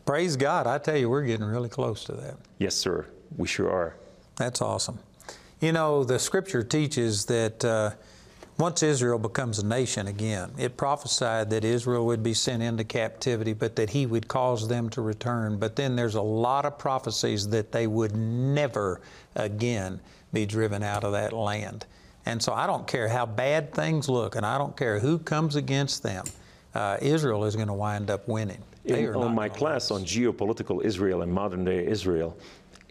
Praise God. I tell you, we're getting really close to that. Yes, sir. We sure are. That's awesome. You know, the scripture teaches that uh, once Israel becomes a nation again, it prophesied that Israel would be sent into captivity, but that he would cause them to return. But then there's a lot of prophecies that they would never again be driven out of that land. And so I don't care how bad things look, and I don't care who comes against them, uh, Israel is going to wind up winning. In, on my class on geopolitical Israel and modern day Israel,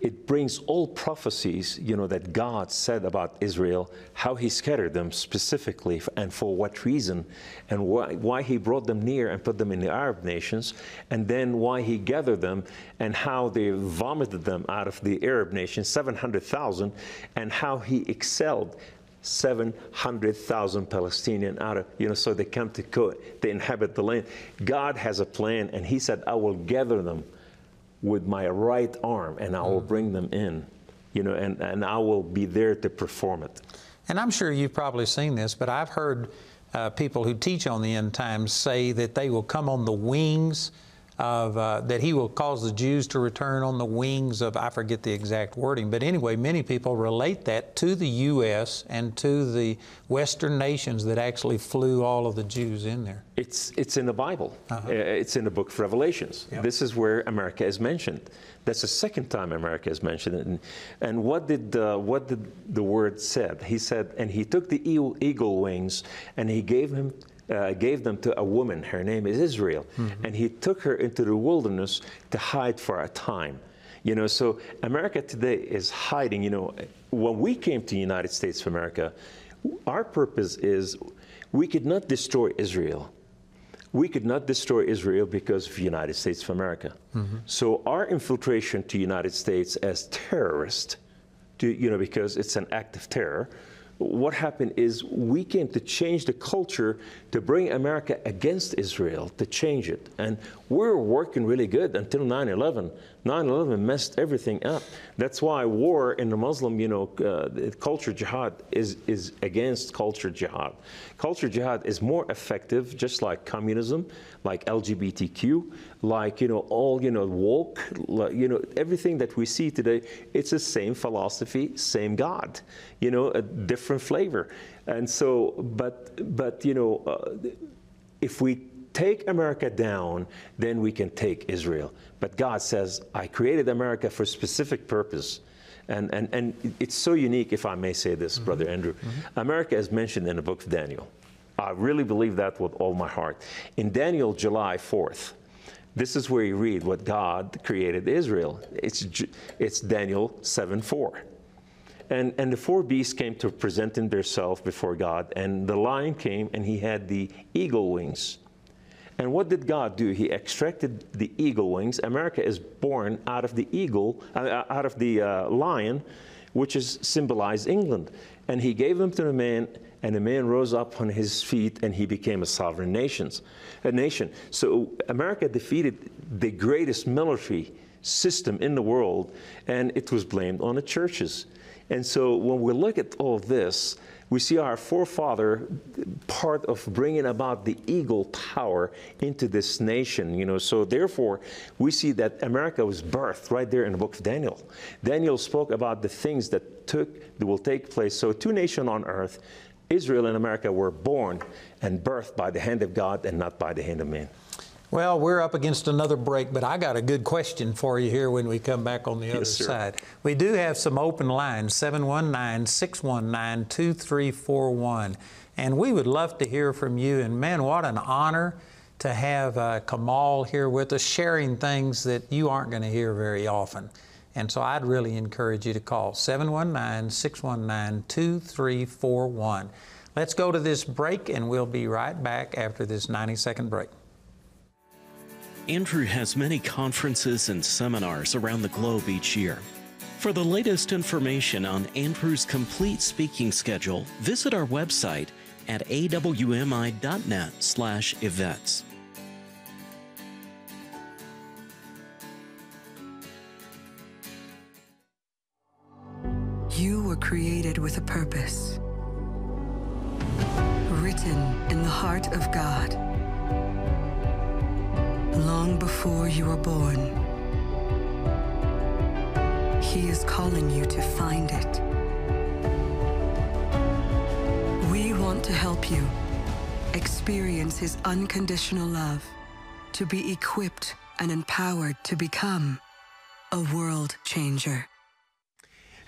it brings all prophecies, you know, that God said about Israel, how He scattered them specifically, and for what reason, and why, why He brought them near and put them in the Arab nations, and then why He gathered them, and how they vomited them out of the Arab nations, 700,000, and how He excelled 700,000 Palestinian Arab, you know, so they come to co- they inhabit the land. God has a plan, and He said, I will gather them with my right arm, and I will bring them in, you know, and, and I will be there to perform it. And I'm sure you've probably seen this, but I've heard uh, people who teach on the end times say that they will come on the wings of uh, that he will cause the Jews to return on the wings of I forget the exact wording, but anyway, many people relate that to the U.S. and to the Western nations that actually flew all of the Jews in there. It's it's in the Bible. Uh-huh. It's in the book of Revelations. Yep. This is where America is mentioned. That's the second time America is mentioned. And, and what did uh, what did the word said? He said, and he took the eagle wings and he gave him uh, gave them to a woman. Her name is Israel. Mm-hmm. And he took her into the wilderness to hide for a time. You know, so America today is hiding. You know, when we came to the United States of America, our purpose is we could not destroy Israel. We could not destroy Israel because of the United States of America. Mm-hmm. So our infiltration to the United States as terrorists, to, you know, because it's an act of terror, what happened is we came to change the culture to bring America against Israel, to change it. And we're working really good until 9 11. 9/11 messed everything up. That's why war in the Muslim, you know, uh, culture jihad is is against culture jihad. Culture jihad is more effective, just like communism, like LGBTQ, like you know all you know woke, you know everything that we see today. It's the same philosophy, same God, you know, a different flavor. And so, but but you know, uh, if we take America down, then we can take Israel. But God says, I created America for a specific purpose. And, and, and it's so unique, if I may say this, mm-hmm. Brother Andrew. Mm-hmm. America is mentioned in the book of Daniel. I really believe that with all my heart. In Daniel, July 4th, this is where you read what God created Israel. It's, it's Daniel 7 4. And, and the four beasts came to presenting themselves before God, and the lion came and he had the eagle wings. And what did God do? He extracted the eagle wings. America is born out of the eagle, uh, out of the uh, lion, which is symbolized England. And he gave them to the man, and the man rose up on his feet, and he became a sovereign nations, a nation. So America defeated the greatest military system in the world, and it was blamed on the churches. And so when we look at all this, we see our forefather part of bringing about the eagle power into this nation you know. So therefore we see that america was birthed right there in the book of daniel. Daniel spoke about the things that took that will take place. So two nations on earth israel and america were born and birthed by the hand of god and not by the hand of man well, we're up against another break, but I got a good question for you here when we come back on the yes, other sir. side. We do have some open lines 719 619 2341. And we would love to hear from you. And man, what an honor to have uh, Kamal here with us, sharing things that you aren't going to hear very often. And so I'd really encourage you to call 719 619 2341. Let's go to this break, and we'll be right back after this 90 second break. Andrew has many conferences and seminars around the globe each year. For the latest information on Andrew's complete speaking schedule, visit our website at awmi.net/events. You were created with a purpose. Written in the heart of God long before you were born. He is calling you to find it. We want to help you experience His unconditional love, to be equipped and empowered to become a world changer.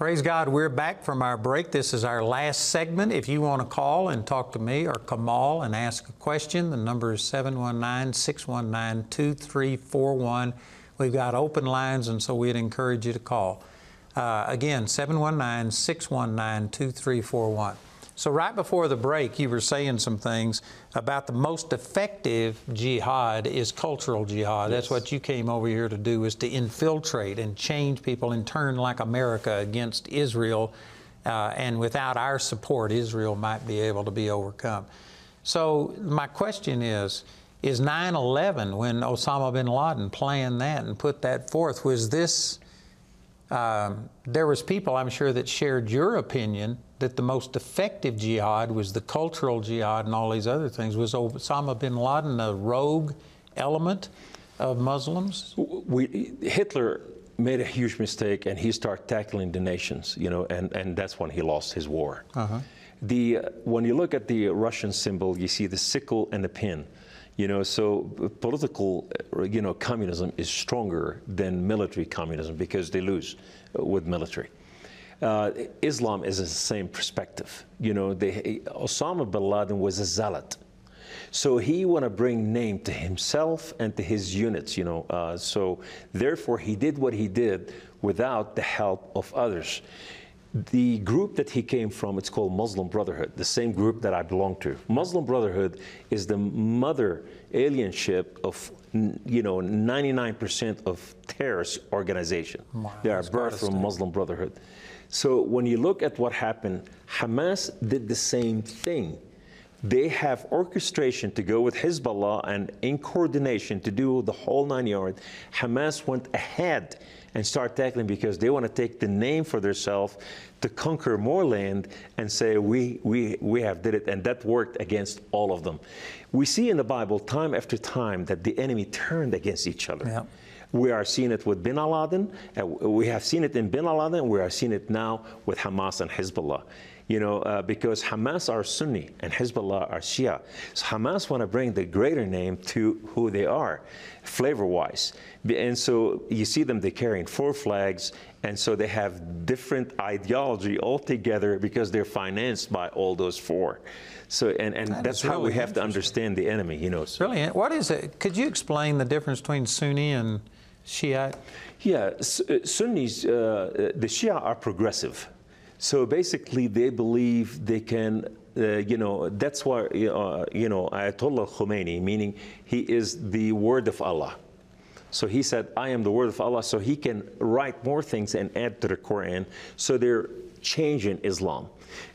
Praise God, we're back from our break. This is our last segment. If you want to call and talk to me or Kamal and ask a question, the number is 719 619 2341. We've got open lines, and so we'd encourage you to call. Uh, again, 719 619 2341. So, right before the break, you were saying some things about the most effective jihad is cultural jihad. Yes. That's what you came over here to do, is to infiltrate and change people and turn like America against Israel. Uh, and without our support, Israel might be able to be overcome. So, my question is Is 9 11, when Osama bin Laden planned that and put that forth, was this um, there was people, I'm sure, that shared your opinion that the most effective jihad was the cultural jihad and all these other things. Was Osama bin Laden a rogue element of Muslims? We, Hitler made a huge mistake, and he started tackling the nations, you know, and, and that's when he lost his war. Uh-huh. The, when you look at the Russian symbol, you see the sickle and the pin. You know, so political, you know, communism is stronger than military communism because they lose uh, with military. Uh, Islam is the same perspective. You know, they, Osama bin Laden was a zealot. So he want to bring name to himself and to his units, you know. Uh, so therefore, he did what he did without the help of others. The group that he came from, it's called Muslim Brotherhood, the same group that I belong to. Muslim Brotherhood is the mother alien ship of, you know, 99% of terrorist organization. Wow, they are birthed from Muslim Brotherhood. So when you look at what happened, Hamas did the same thing. They have orchestration to go with Hezbollah and in coordination to do the whole nine yards. Hamas went ahead and start tackling because they want to take the name for themselves to conquer more land and say we we we have did it and that worked against all of them. We see in the Bible time after time that the enemy turned against each other. Yeah. We are seeing it with bin Laden. we have seen it in bin Laden. We are seeing it now with Hamas and Hezbollah you know, uh, because Hamas are Sunni and Hezbollah are Shia. So Hamas want to bring the greater name to who they are, flavor-wise. And so you see them, they're carrying four flags, and so they have different ideology altogether because they're financed by all those four. So, and, and that that's really how we have to understand the enemy, you know. So. Brilliant. What is it? Could you explain the difference between Sunni and Shiite? Yeah, uh, Sunnis, uh, the Shia are progressive. So basically, they believe they can, uh, you know, that's why, uh, you know, Ayatollah Khomeini, meaning he is the word of Allah. So he said, I am the word of Allah, so he can write more things and add to the Quran. So they're changing Islam.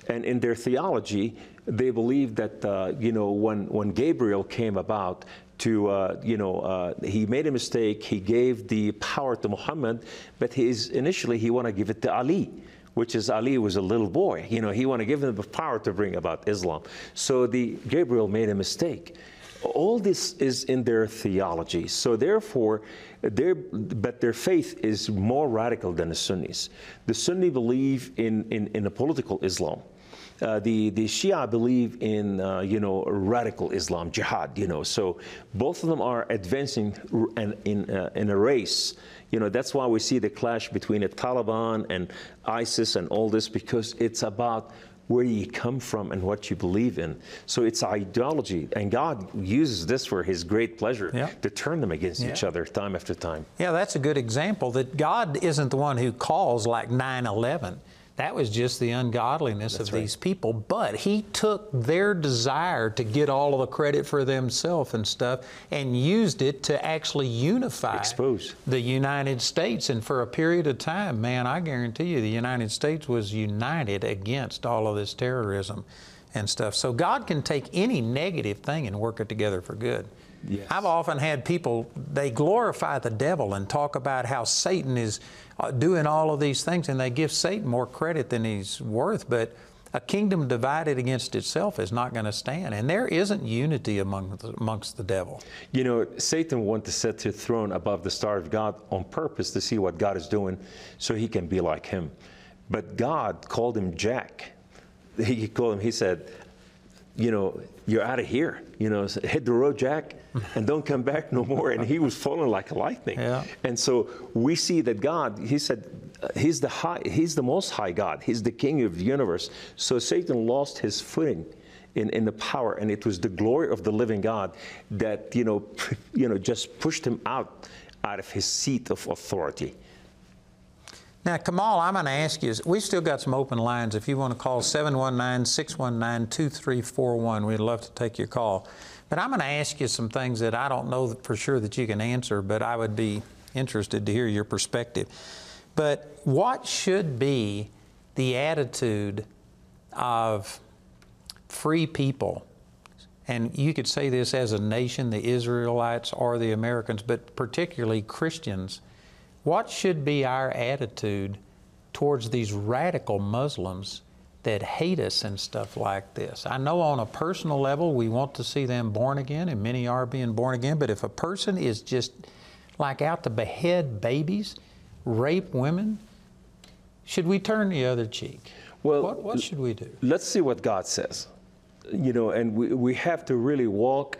And in their theology, they believe that, uh, you know, when, when Gabriel came about, to, uh, you know, uh, he made a mistake. He gave the power to Muhammad, but his, initially he want to give it to Ali which is Ali was a little boy. You know, he want to give him the power to bring about Islam. So the Gabriel made a mistake. All this is in their theology. So therefore, their, but their faith is more radical than the Sunnis. The Sunni believe in, in, in a political Islam. Uh, the the Shia believe in uh, you know radical Islam, jihad. You know, so both of them are advancing in in, uh, in a race you know, that's why we see the clash between the Taliban and ISIS and all this because it's about where you come from and what you believe in. So it's ideology, and God uses this for His great pleasure yeah. to turn them against yeah. each other time after time. Yeah, that's a good example that God isn't the one who calls like 9 11. That was just the ungodliness That's of right. these people. But he took their desire to get all of the credit for themselves and stuff and used it to actually unify Expose. the United States. And for a period of time, man, I guarantee you the United States was united against all of this terrorism and stuff. So God can take any negative thing and work it together for good. Yes. I've often had people, they glorify the devil and talk about how Satan is uh, doing all of these things, and they give Satan more credit than he's worth. But a kingdom divided against itself is not going to stand, and there isn't unity among the, amongst the devil. You know, Satan wants to set his throne above the star of God on purpose to see what God is doing, so he can be like Him. But God called him Jack. He called him. He said, "You know, you're out of here. You know, hit the road, Jack, and don't come back no more. And he was falling like a lightning. Yeah. And so we see that God, he said, uh, he's the high, he's the most high God. He's the king of the universe. So Satan lost his footing. In, in the power, and it was the glory of the living God that you know, [laughs] you know, just pushed him out out of his seat of authority. Now, Kamal, I'm going to ask you, we've still got some open lines. If you want to call 719 619 2341, we'd love to take your call. But I'm going to ask you some things that I don't know for sure that you can answer, but I would be interested to hear your perspective. But what should be the attitude of free people? And you could say this as a nation, the Israelites or the Americans, but particularly Christians. What should be our attitude towards these radical Muslims that hate us and stuff like this? I know on a personal level we want to see them born again, and many are being born again, but if a person is just like out to behead babies, rape women, should we turn the other cheek? Well, what, what should we do? Let's see what God says. You know, and we, we have to really walk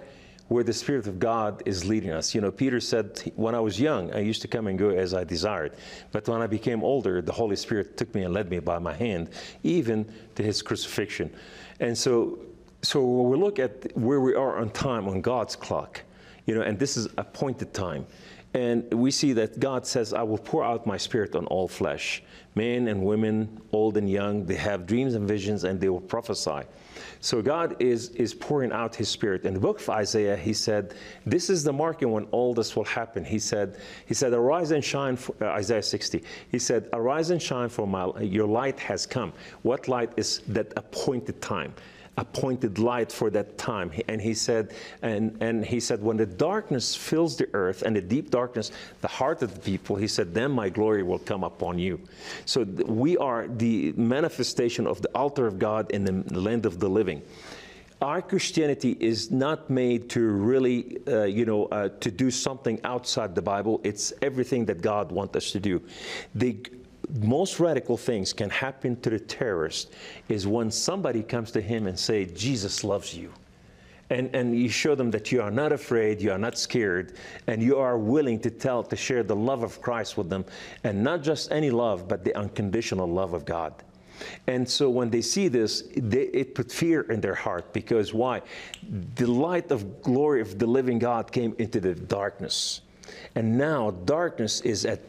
where the Spirit of God is leading us. You know, Peter said, When I was young, I used to come and go as I desired. But when I became older, the Holy Spirit took me and led me by my hand, even to his crucifixion. And so, so when we look at where we are on time, on God's clock, you know, and this is appointed time. And we see that God says, I will pour out my spirit on all flesh. Men and women, old and young, they have dreams and visions and they will prophesy. So God is, is pouring out his spirit. In the book of Isaiah, he said, This is the marking when all this will happen. He said, He said, Arise and shine, for, uh, Isaiah 60. He said, Arise and shine, for my, your light has come. What light is that appointed time? Appointed light for that time. And he said, and, and he said, when the darkness fills the earth and the deep darkness, the heart of the people, he said, then my glory will come upon you. So we are the manifestation of the altar of God in the land of the living our Christianity is not made to really, uh, you know, uh, to do something outside the Bible. It's everything that God wants us to do. The most radical things can happen to the terrorist is when somebody comes to him and say, Jesus loves you. And, and you show them that you are not afraid, you are not scared, and you are willing to tell, to share the love of Christ with them, and not just any love, but the unconditional love of God. And so when they see this, they, it put fear in their heart because why? The light of glory of the living God came into the darkness. And now darkness is at,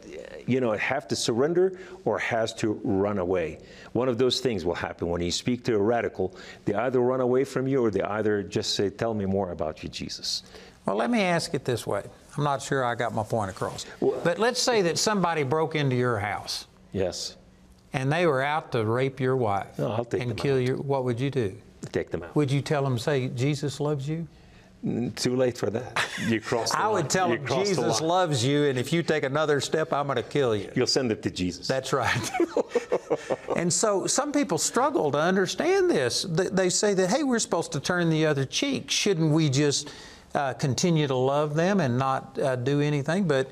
you know, have to surrender or has to run away. One of those things will happen when you speak to a radical. They either run away from you or they either just say, Tell me more about you, Jesus. Well, let me ask it this way. I'm not sure I got my point across. Well, but let's say that somebody broke into your house. Yes. And they were out to rape your wife no, and kill out. your. What would you do? Take them out. Would you tell them, say, Jesus loves you? Too late for that. You cross. The wheel. I would tell him Jesus loves you, and if you take another step, I'm going to kill you. You'll send it to Jesus. That's right. [laughs] and so some people struggle to understand this. They say that, hey, we're supposed to turn the other cheek. Shouldn't we just uh, continue to love them and not uh, do anything? But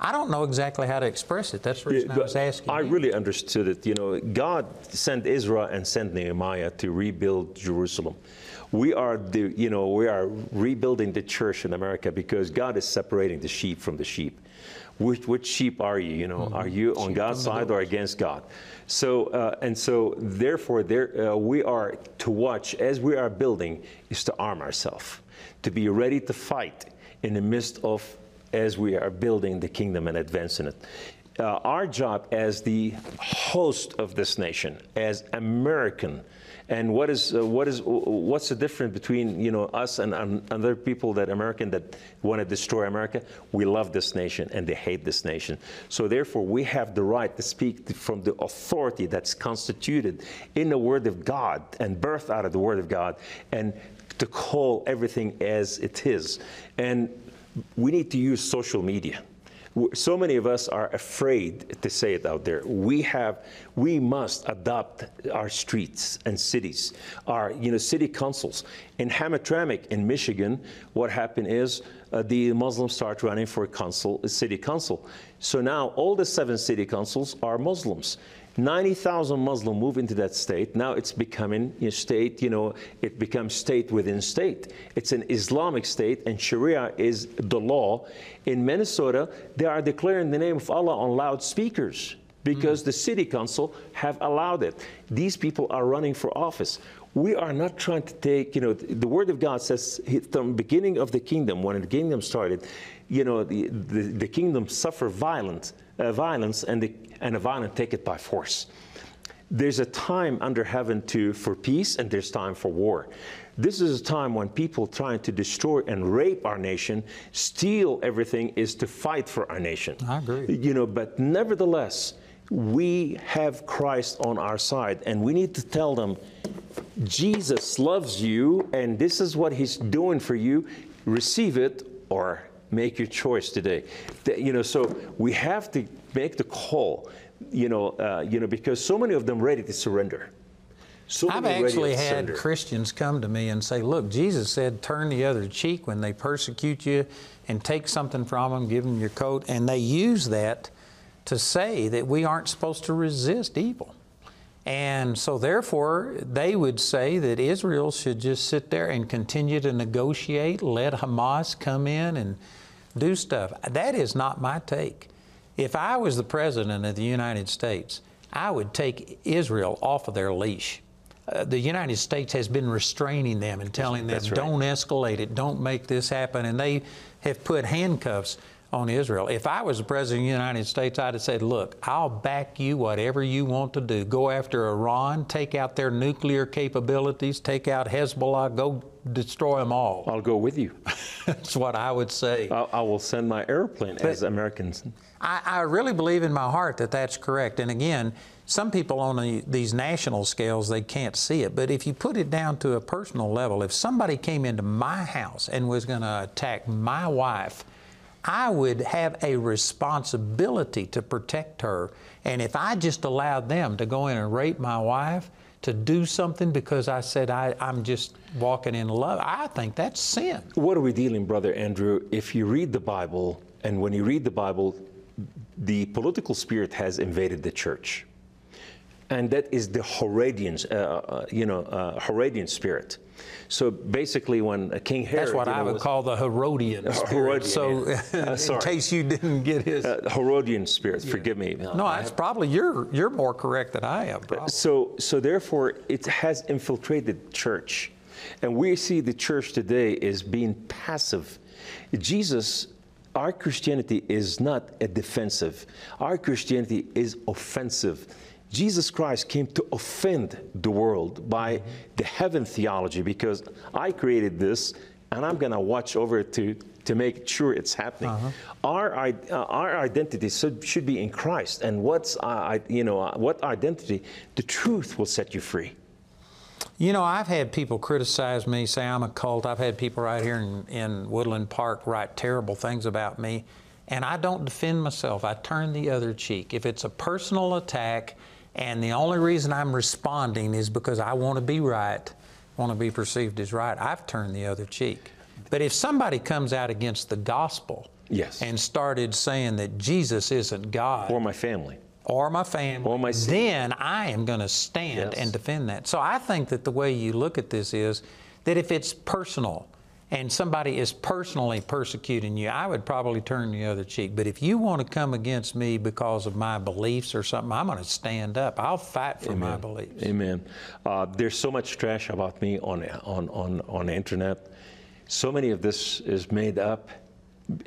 I don't know exactly how to express it. That's the reason yeah, I was asking. I you. really understood it. You know, God sent Israel and sent Nehemiah to rebuild Jerusalem we are the, you know, we are rebuilding the church in America because God is separating the sheep from the sheep. Which, which sheep are you? You know, mm-hmm. are you on sheep God's side or against God? So uh, and so, therefore, there uh, we are to watch as we are building is to arm ourselves, to be ready to fight in the midst of as we are building the kingdom and advancing it. Uh, our job as the host of this nation, as American and what is uh, what is what's the difference between you know us and, and other people that American that want to destroy America? We love this nation and they hate this nation. So therefore, we have the right to speak from the authority that's constituted in the Word of God and birthed out of the Word of God, and to call everything as it is. And we need to use social media so many of us are afraid to say it out there. We have, we must adopt our streets and cities, our, you know, city councils. In Hamtramck in Michigan, what happened is uh, the Muslims start running for council, city council. So now all the seven city councils are Muslims. 90,000 Muslims move into that state. Now it's becoming a state, you know, it becomes state within state. It's an Islamic state, and Sharia is the law. In Minnesota, they are declaring the name of Allah on loudspeakers because mm. the city council have allowed it. These people are running for office. We are not trying to take, you know, the Word of God says from the beginning of the kingdom, when the kingdom started, you know, the, the, the kingdom suffer violence, Uh, violence, and the, and a violent take it by force. There's a time under heaven to for peace, and there's time for war. This is a time when people trying to destroy and rape our nation, steal everything, is to fight for our nation. I agree. You know, but nevertheless, we have Christ on our side, and we need to tell them, Jesus loves you, and this is what He's doing for you. Receive it or make your choice today. The- you know, so we have to make the call. You know, uh, you know, because so many of them ready to surrender. So I've actually had surrender. Christians come to me and say, Look, Jesus said, turn the other cheek when they persecute you and take something from them, give them your coat. And they use that to say that we aren't supposed to resist evil. And so, therefore, they would say that Israel should just sit there and continue to negotiate, let Hamas come in and do stuff. That is not my take. If I was the President of the United States, I would take Israel off of their leash. Uh, the United States has been restraining them and telling them, right. don't escalate it, don't make this happen. And they have put handcuffs on Israel. If I was the President of the United States, I'd have said, look, I'll back you whatever you want to do. Go after Iran, take out their nuclear capabilities, take out Hezbollah, go destroy them all. I'll go with you. [laughs] That's what I would say. I, I will send my airplane But- as Americans. I, I really believe in my heart that that's correct. And again, some people on the, these national scales, they can't see it. But if you put it down to a personal level, if somebody came into my house and was going to attack my wife, I would have a responsibility to protect her. And if I just allowed them to go in and rape my wife, to do something because I said I, I'm just walking in love, I think that's sin. What are we dealing, Brother Andrew? If you read the Bible, and when you read the Bible, the political spirit has invaded the church. And that is the Herodian, uh, uh, you know, uh, Herodian spirit. So basically, when King Herod, That's what you I know, would call the Herodian Uh, [laughs] spirit. Herodian, so, yeah. [laughs] Uh, in case you didn't get his. uh, Herodian spirit. Forgive me. no, that's probably you're you're more correct than I am. Probably. So, so therefore, it has infiltrated church, and we see the church today is being passive. Jesus, our Christianity is not a defensive. Our Christianity is offensive. Jesus Christ came to offend the world by the heaven theology because I created this and I'm going to watch over it to, to make sure it's happening. Our, uh, our identity should, should be in Christ. And what's, uh, I, you know, uh, what identity? The truth will set you free. You know, I've had people criticize me, say I'm a cult. I've had people right here in, in Woodland Park write terrible things about me, and I don't defend myself. I turn the other cheek. If it's a personal attack, and the only reason I'm responding is because I want to be right, want to be perceived as right, I've turned the other cheek. But if somebody comes out against the gospel Yes. and started saying that Jesus isn't God, Or my family. or my family, Or my sin. then I am going to stand Yes. and defend that. So I think that the way you look at this is that if it's personal and somebody is personally persecuting you, I would probably turn the other cheek. But if you want to come against me because of my beliefs or something, I'm going to stand up. I'll fight for my beliefs. Amen. Uh, there's so much trash about me on, on, on, on the internet. So many of this is made up.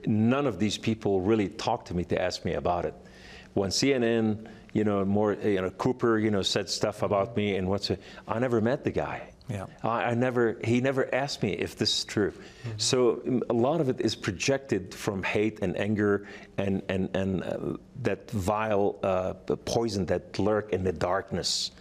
None of these people really talk to me to ask me about it. When CNN, you know, more, you know, Cooper, you know, said stuff about me and what's it, I never met the guy. Yeah. I, I never, he never asked me if this is true. So mm, a lot of it is projected from hate and anger and, and, and uh, that vile uh, poison that lurk in the darkness.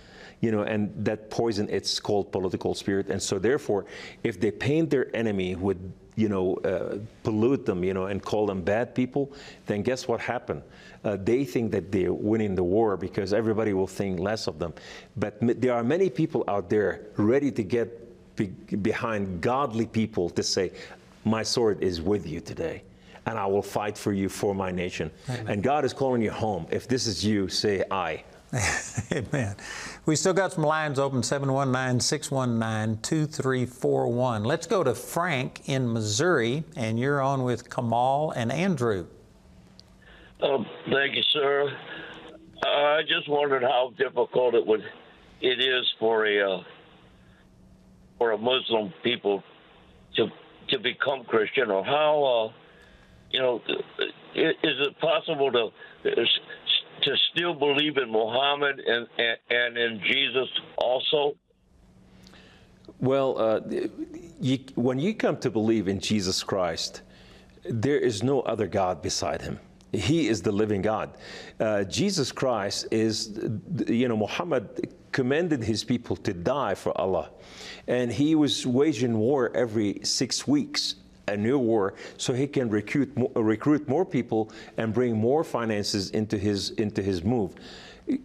You know, and that poison, it's called political spirit. And so therefore, if they paint their enemy with, you know, uh, pollute them, you know, and call them bad people, then guess what happened? Uh, they think that they're winning the war because everybody will think less of them. But m- there are many people out there ready to get be- behind godly people to say, My sword is with you today, and I will fight for you for my nation. And God is calling you home. If this is you, say, I. [laughs] Amen. We still got some lines open 719 619 2341. Let's go to Frank in Missouri, and you're on with Kamal and Andrew. Oh, thank you, sir. I just wondered how difficult it would it is for a uh, for a Muslim people to to become Christian, or how uh, you know is it possible to to still believe in Muhammad and and, and in Jesus also? Well, uh, you, when you come to believe in Jesus Christ, there is no other God beside him. He is the living God. Uh, Jesus Christ is, you know, Muhammad commanded his people to die for Allah. And he was waging war every six weeks, a new war, so he can recruit recruit more people and bring more finances into his, into his move.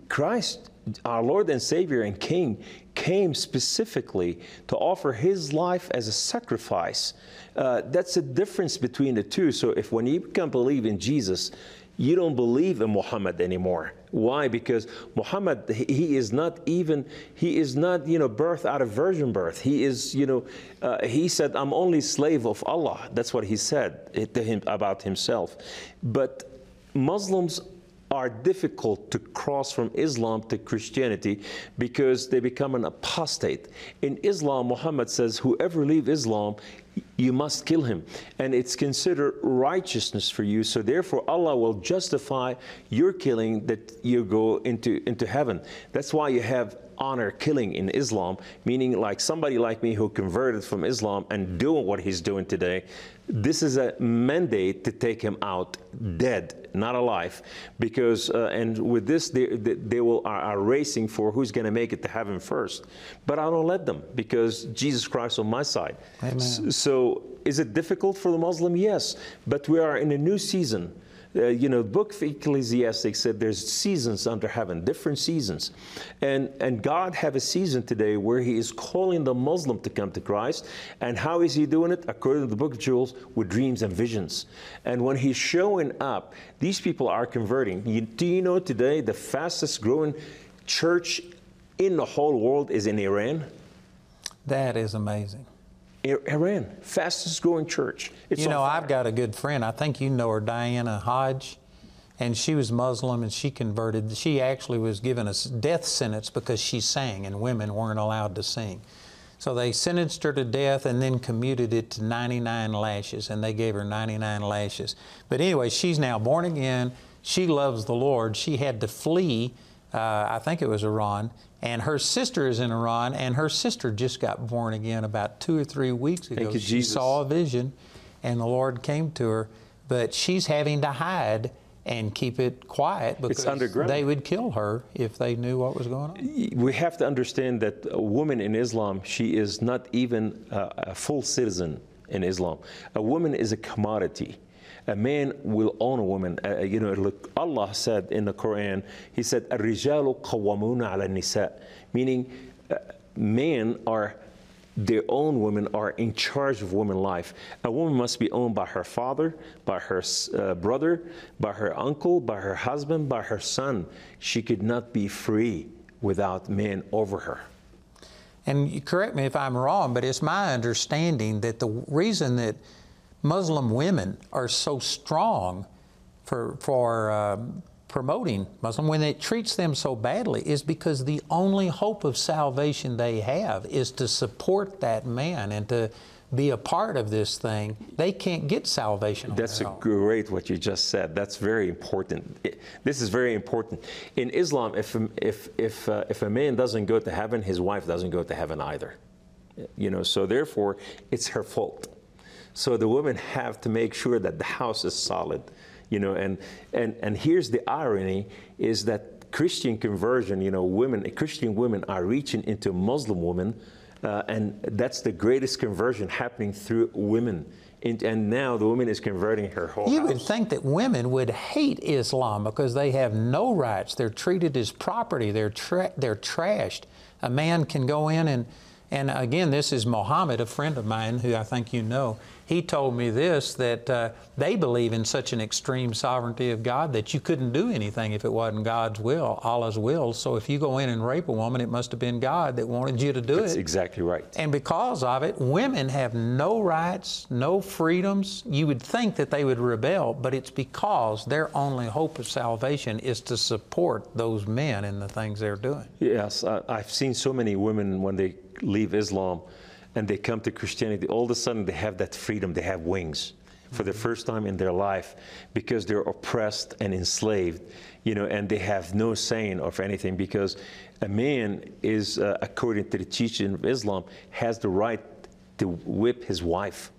Christ, our Lord and Savior and King, came specifically to offer his life as a sacrifice. Uh, that's the difference between the two. So if when you can believe in Jesus, you don't believe in Muhammad anymore. Why? Because Muhammad, he is not even, he is not, you know, birth out of virgin birth. He is, you know, uh, he said, I'm only slave of Allah. That's what he said to him about himself. But Muslims are difficult to cross from Islam to Christianity because they become an apostate. In Islam, Muhammad says, whoever leave Islam, you must kill him. And it's considered righteousness for you. So therefore, Allah will justify your killing that you go into, into heaven. That's why you have honor killing in Islam, meaning like somebody like me who converted from Islam and doing what he's doing today, this is a mandate to take him out dead, not alive, because uh, and with this they, they will are, are racing for who's going to make it to heaven first. But I don't let them because Jesus Christ on my side. Amen. So is it difficult for the Muslim? Yes, but we are in a new season. Uh, you know, book of Ecclesiastes said there's seasons under heaven, different seasons. And, and God have a season today where he is calling the Muslim to come to Christ. And how is he doing it? According to the book of Joel, with dreams and visions. And when he's showing up, these people are converting. You, do you know today the fastest growing church in the whole world is in Iran? That is amazing. Iran, fastest growing church. It's you know, I've got a good friend. I think you know her, Diana Hodge, and she was Muslim and she converted. She actually was given a death sentence because she sang, and women weren't allowed to sing. So they sentenced her to death and then commuted it to 99 lashes, and they gave her 99 lashes. But anyway, she's now born again. She loves the Lord. She had to flee, uh, I think it was Iran, and her sister is in Iran, and her sister just got born again about two or three weeks ago. You, she Jesus. saw a vision, and the Lord came to her, but she's having to hide and keep it quiet because they would kill her if they knew what was going on. We have to understand that a woman in Islam, she is not even a, a full citizen in Islam. A woman is a commodity a man will own a woman. Uh, you know, look, Allah said in the Quran, He said, "Al-rijalu qawwamuna ala nisa," meaning uh, men are their own women are in charge of woman life. A woman must be owned by her father, by her uh, brother, by her uncle, by her husband, by her son. She could not be free without men over her. And correct me if I'm wrong, but it's my understanding that the reason that Muslim women are so strong for, for uh, promoting Muslim, when it treats them so badly, is because the only hope of salvation they have is to support that man and to be a part of this thing. They can't get salvation. That's a great what you just said. That's very important. It, this is very important. In Islam, if if if uh, if a man doesn't go to heaven, his wife doesn't go to heaven either. You know, so therefore, it's her fault. So the women have to make sure that the house is solid, you know, and, and, and here's the irony is that Christian conversion, you know, women, Christian women are reaching into Muslim women, uh, and that's the greatest conversion happening through women. And, and now the woman is converting her whole You house. would think that women would hate Islam because they have no rights. They're treated as property. They're tra- they're trashed. A man can go in and and again, this is Mohammed, a friend of mine who I think you know he told me this that uh, they believe in such an extreme sovereignty of God that you couldn't do anything if it wasn't God's will, Allah's will. So if you go in and rape a woman, it must have been God that wanted you to do That's it. That's exactly right. And because of it, women have no rights, no freedoms. You would think that they would rebel, but it's because their only hope of salvation is to support those men in the things they're doing. Yes, I, I've seen so many women when they leave Islam and they come to Christianity, all of a sudden they have that freedom, they have wings for the first time in their life because they're oppressed and enslaved, you know, and they have no saying of anything because a man is, uh, according to the teaching of Islam, has the right to whip his wife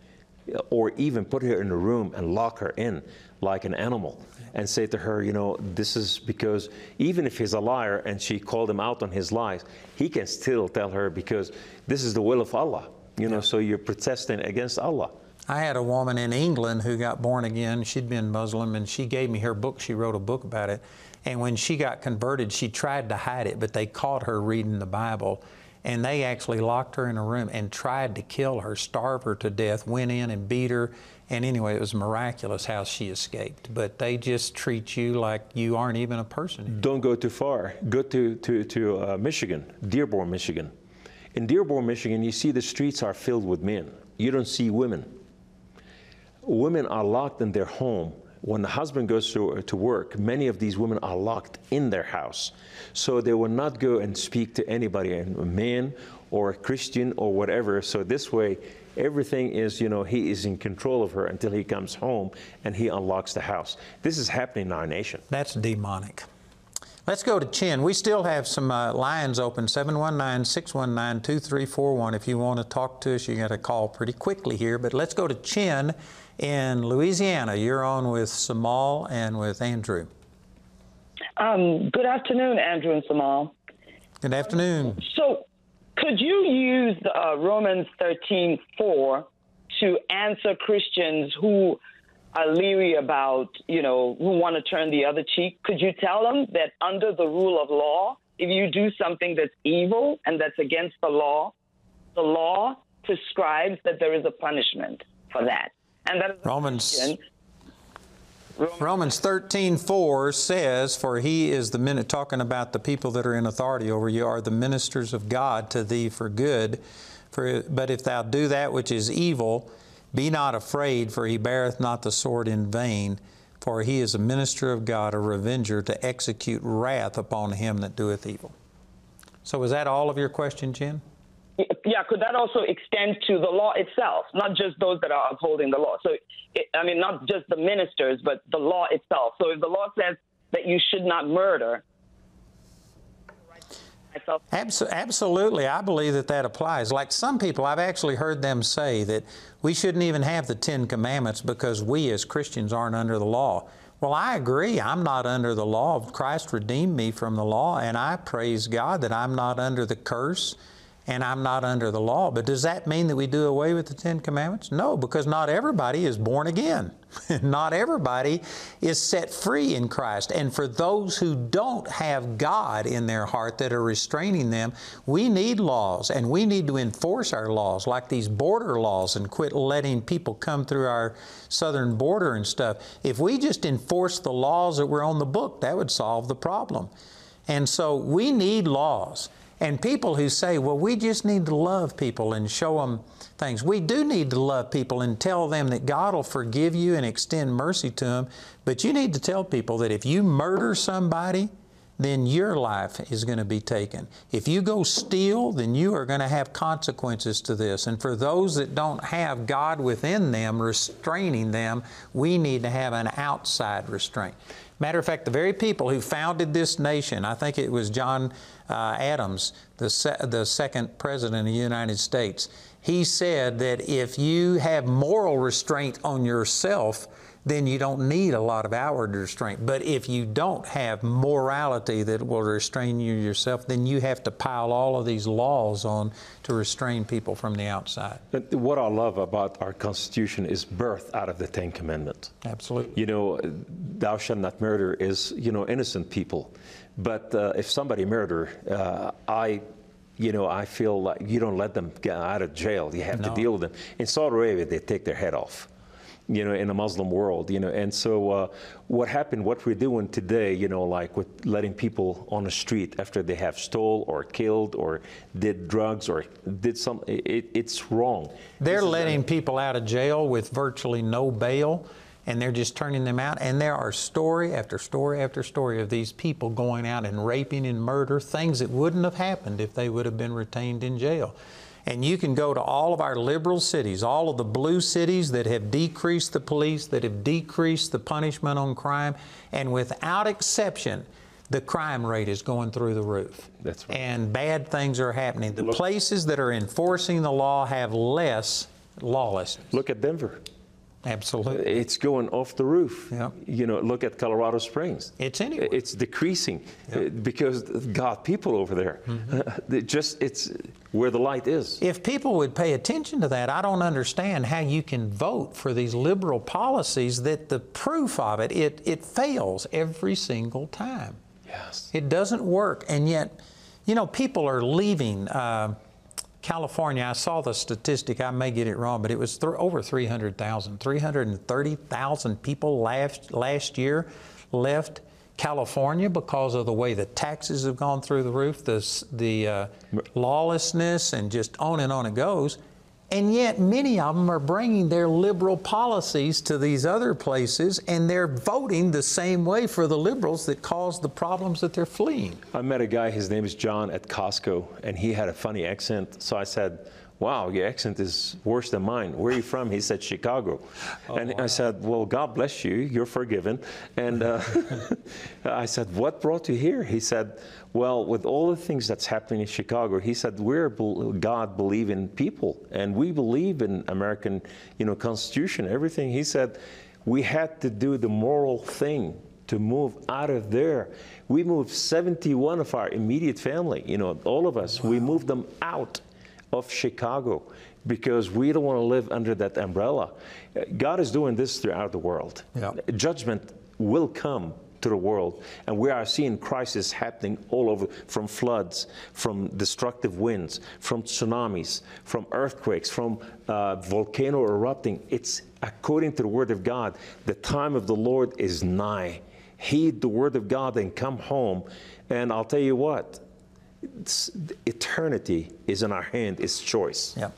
or even put her in a room and lock her in like an animal and say to her, you know, this is because even if he's a liar and she called him out on his lies, he can still tell her because this is the will of Allah, you know, so you're protesting against Allah. I had a woman in England who got born again. She'd been Muslim, and she gave me her book. She wrote a book about it. And when she got converted, she tried to hide it, but they caught her reading the Bible. And they actually locked her in a room and tried to kill her, starve her to death, went in and beat her. And anyway, it was miraculous how she escaped. But they just treat you like you aren't even a person. Don't go too far. Go to, to, to uh, Michigan, Dearborn, Michigan. In Dearborn, Michigan, you see the streets are filled with men. You don't see women women are locked in their home. When the husband goes to, to work, many of these women are locked in their house. So they will not go and speak to anybody, a man or a Christian or whatever. So this way, everything is, you know, he is in control of her until he comes home and he unlocks the house. This is happening in our nation. That's demonic. Let's go to Chin. We still have some uh, lines open 719 619 2341. If you want to talk to us, you got to call pretty quickly here. But let's go to Chin in Louisiana. You're on with Kamal and with Andrew. Um, good afternoon, Andrew and Kamal. Good afternoon. So, could you use uh, Romans 13 4 to answer Christians who are leery about, you know, who want to turn the other cheek? Could you tell them that under the rule of law, if you do something that's evil and that's against the law, the law prescribes that there is a punishment for that? And that is Romans. Romans 13, 4 says, For he is the minute, talking about the people that are in authority over you, are the ministers of God to thee for good. For, but if thou do that which is evil, be not afraid, for he beareth not the sword in vain. For he is a minister of God, a revenger to execute wrath upon him that doeth evil. So, is that all of your question, Jen? Yeah, could that also extend to the law itself, not just those that are upholding the law? So, it, I mean, not just the ministers, but the law itself. So, if the law says that you should not murder, Absolutely, I believe that that applies. Like some people, I've actually heard them say that we shouldn't even have the Ten Commandments because we as Christians aren't under the law. Well, I agree. I'm not under the law. Christ redeemed me from the law, and I praise God that I'm not under the curse and I'm not under the law. But does that mean that we do away with the Ten Commandments? No, because not everybody is born again. [laughs] not everybody is set free in Christ. And for those who don't have God in their heart that are restraining them, we need laws and we need to enforce our laws, like these border laws, and quit letting people come through our southern border and stuff. If we just enforce the laws that were on the book, that would solve the problem. And so we need laws. And people who say, well, we just need to love people and show them things. We do need to love people and tell them that God will forgive you and extend mercy to them. But you need to tell people that if you murder somebody, then your life is going to be taken. If you go steal, then you are going to have consequences to this. And for those that don't have God within them restraining them, we need to have an outside restraint. Matter of fact, the very people who founded this nation, I think it was John uh, Adams, the, se- the second president of the United States, he said that if you have moral restraint on yourself, then you don't need a lot of outward restraint. But if you don't have morality that will restrain you yourself, then you have to pile all of these laws on to restrain people from the outside. But what I love about our Constitution is birth out of the Ten Commandments. Absolutely. You know, thou shalt not murder is, you know, innocent people. But uh, if somebody murder, uh, I you know, I feel like you don't let them get out of jail. You have no. to deal with them. In Saudi Arabia, they take their head off you know, in a Muslim world, you know. And so uh, what happened, what we're doing today, you know, like with letting people on the street after they have stole or killed or did drugs or did some, it, it's wrong. They're letting people out of jail with virtually no bail and they're just turning them out. And there are story after story after story of these people going out and raping and murder, things that wouldn't have happened if they would have been retained in jail. And you can go to all of our liberal cities, all of the blue cities that have decreased the police, that have decreased the punishment on crime, and without exception, the crime rate is going through the roof. That's right. And bad things are happening. The places that are enforcing the law have less lawlessness. Look at Denver. Absolutely. It's going off the roof. You know, look at Colorado Springs. It's anywhere. It's decreasing uh, because God people over there. Mm-hmm. It just it's where the light is. If people would pay attention to that, I don't understand how you can vote for these liberal policies that the proof of it, it, it fails every single time. Yes. It doesn't work. And yet, you know, people are leaving. Uh, California, I saw the statistic, I may get it wrong, but it was th- over 300,000. 330,000 people last, last year left California because of the way the taxes have gone through the roof, the, the uh, lawlessness, and just on and on it goes. And yet, many of them are bringing their liberal policies to these other places, and they're voting the same way for the liberals that caused the problems that they're fleeing. I met a guy, his name is John at Costco, and he had a funny accent. So I said, Wow, your accent is worse than mine. Where are you from? He said, Chicago. and I said, Well, God bless you. You're forgiven. And uh, [laughs] I said, What brought you here? He said, Well, with all the things that's happening in Chicago, he said, We're God believing people, and we believe in American, you know, Constitution, everything. He said, We had to do the moral thing to move out of there. We moved 71 of our immediate family, you know, all of us, we moved them out of Chicago because we don't want to live under that umbrella. God is doing this throughout the world. Yeah. Judgment will come to the world, and we are seeing crisis happening all over from floods, from destructive winds, from tsunamis, from earthquakes, from uh, volcano erupting. It's according to the Word of God, the time of the Lord is nigh. Heed the Word of God and come home. And I'll tell you what, eternity is in our hand, it's choice. Yeah.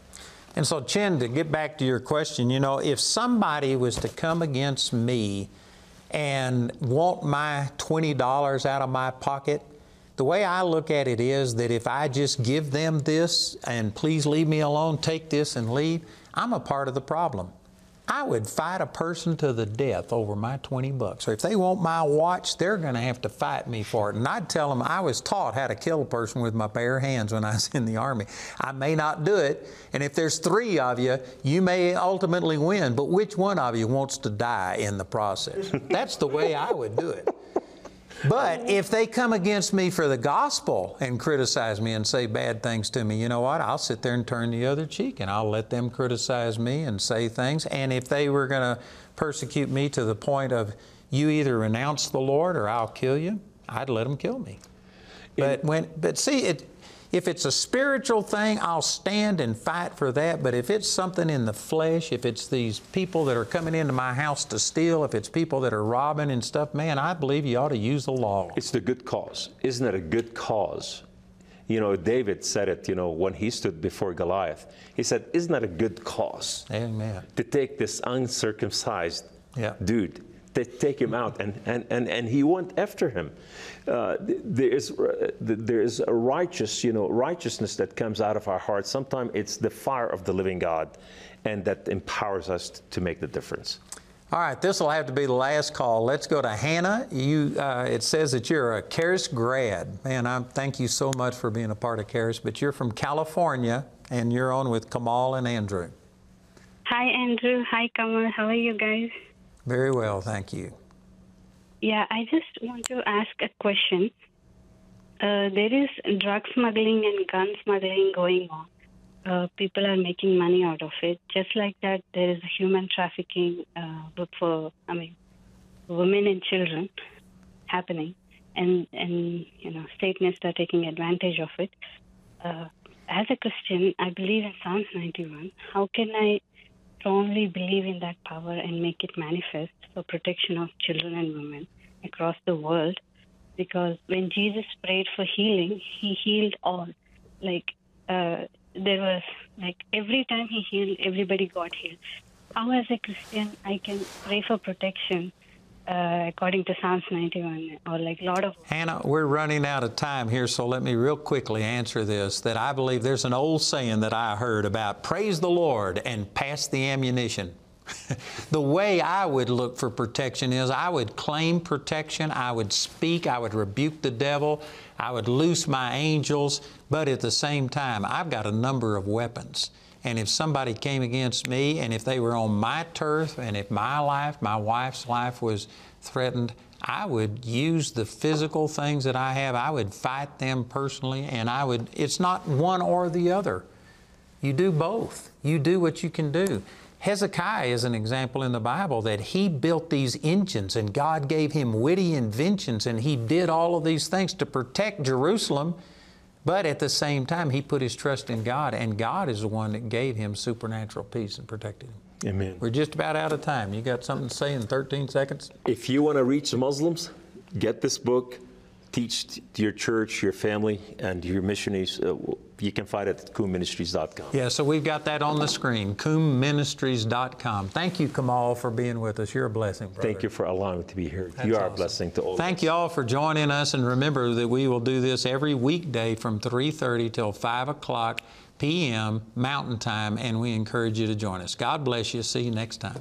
And so, Chen, to get back to your question, you know, if somebody was to come against me and want my $20 out of my pocket, the way I look at it is that if I just give them this and please leave me alone, take this and leave, I'm a part of the problem. I would fight a person to the death over my 20 bucks. Or if they want my watch, they're going to have to fight me for it. And I'd tell them I was taught how to kill a person with my bare hands when I was [laughs] in the Army. I may not do it, and if there's three of you, you may ultimately win, but which one of you wants to die in the process? That's the way I would do it. But if they come against me for the gospel and criticize me and say bad things to me, you know what? I'll sit there and turn the other cheek and I'll let them criticize me and say things. And if they were going to persecute me to the point of you either renounce the Lord or I'll kill you, I'd let them kill me. But when, but see, it, if it's a spiritual thing, I'll stand and fight for that. But if it's something in the flesh, if it's these people that are coming into my house to steal, if it's people that are robbing and stuff, man, I believe you ought to use the law. It's the good cause. Isn't it a good cause? You know, David said it, you know, when he stood before Goliath. He said, Isn't that a good cause? Amen. To take this uncircumcised Yeah. dude, to take him out. And, and, and, and he went after him. Uh, there, is, uh, th- there is a righteous, you know, righteousness that comes out of our hearts. Sometimes it's the fire of the living God, and that empowers us to make the difference. All right, this will have to be the last call. Let's go to Hannah. You, uh, it says that you're a Charis grad. Man, I thank you so much for being a part of Charis, but you're from California and you're on with Kamal and Andrew. Hi, Andrew. Hi, Kamal. How are you guys? Very well, thank you. Yeah, I just want to ask a question. Uh, there is drug smuggling and gun smuggling going on. Uh, people are making money out of it. Just like that, there is human trafficking uh, for, I mean, women and children happening, and and you know, Satanists are taking advantage of it. Uh, as a Christian, I believe in Psalms 91. How can I strongly believe in that power and make it manifest for protection of children and women across the world? Because when Jesus prayed for healing, he healed all. Like uh, there was like every time he healed, everybody got healed. How, as a Christian, I can pray for protection uh, according to Psalms 91, or like a lot of. Hannah, we're running out of time here, so let me real quickly answer this. That I believe there's an old saying that I heard about praise the Lord and pass the ammunition. [laughs] the way I would look for protection is I would claim protection, I would speak, I would rebuke the devil, I would loose my angels, but at the same time, I've got a number of weapons. And if somebody came against me, and if they were on my turf, and if my life, my wife's life was threatened, I would use the physical things that I have, I would fight them personally, and I would, it's not one or the other. You do both. You do what you can do. Hezekiah is an example in the Bible that he built these engines and God gave him witty inventions and he did all of these things to protect Jerusalem. But at the same time, he put his trust in God, and God is the one that gave him supernatural peace and protected him. Amen. We're just about out of time. You got something to say in 13 seconds? If you want to reach Muslims, get this book, teach to your church, your family, and your missionaries. Uh, you can find it at koomeministries.com. Yeah, so we've got that on the screen, koomeministries.com. Thank you, Kamal, for being with us. You're a blessing, brother. Thank you for allowing me to be here. That's you are awesome. a blessing to all. Thank you all for joining us, and remember that we will do this every weekday from 3:30 till 5 o'clock p.m. Mountain Time, and we encourage you to join us. God bless you. See you next time.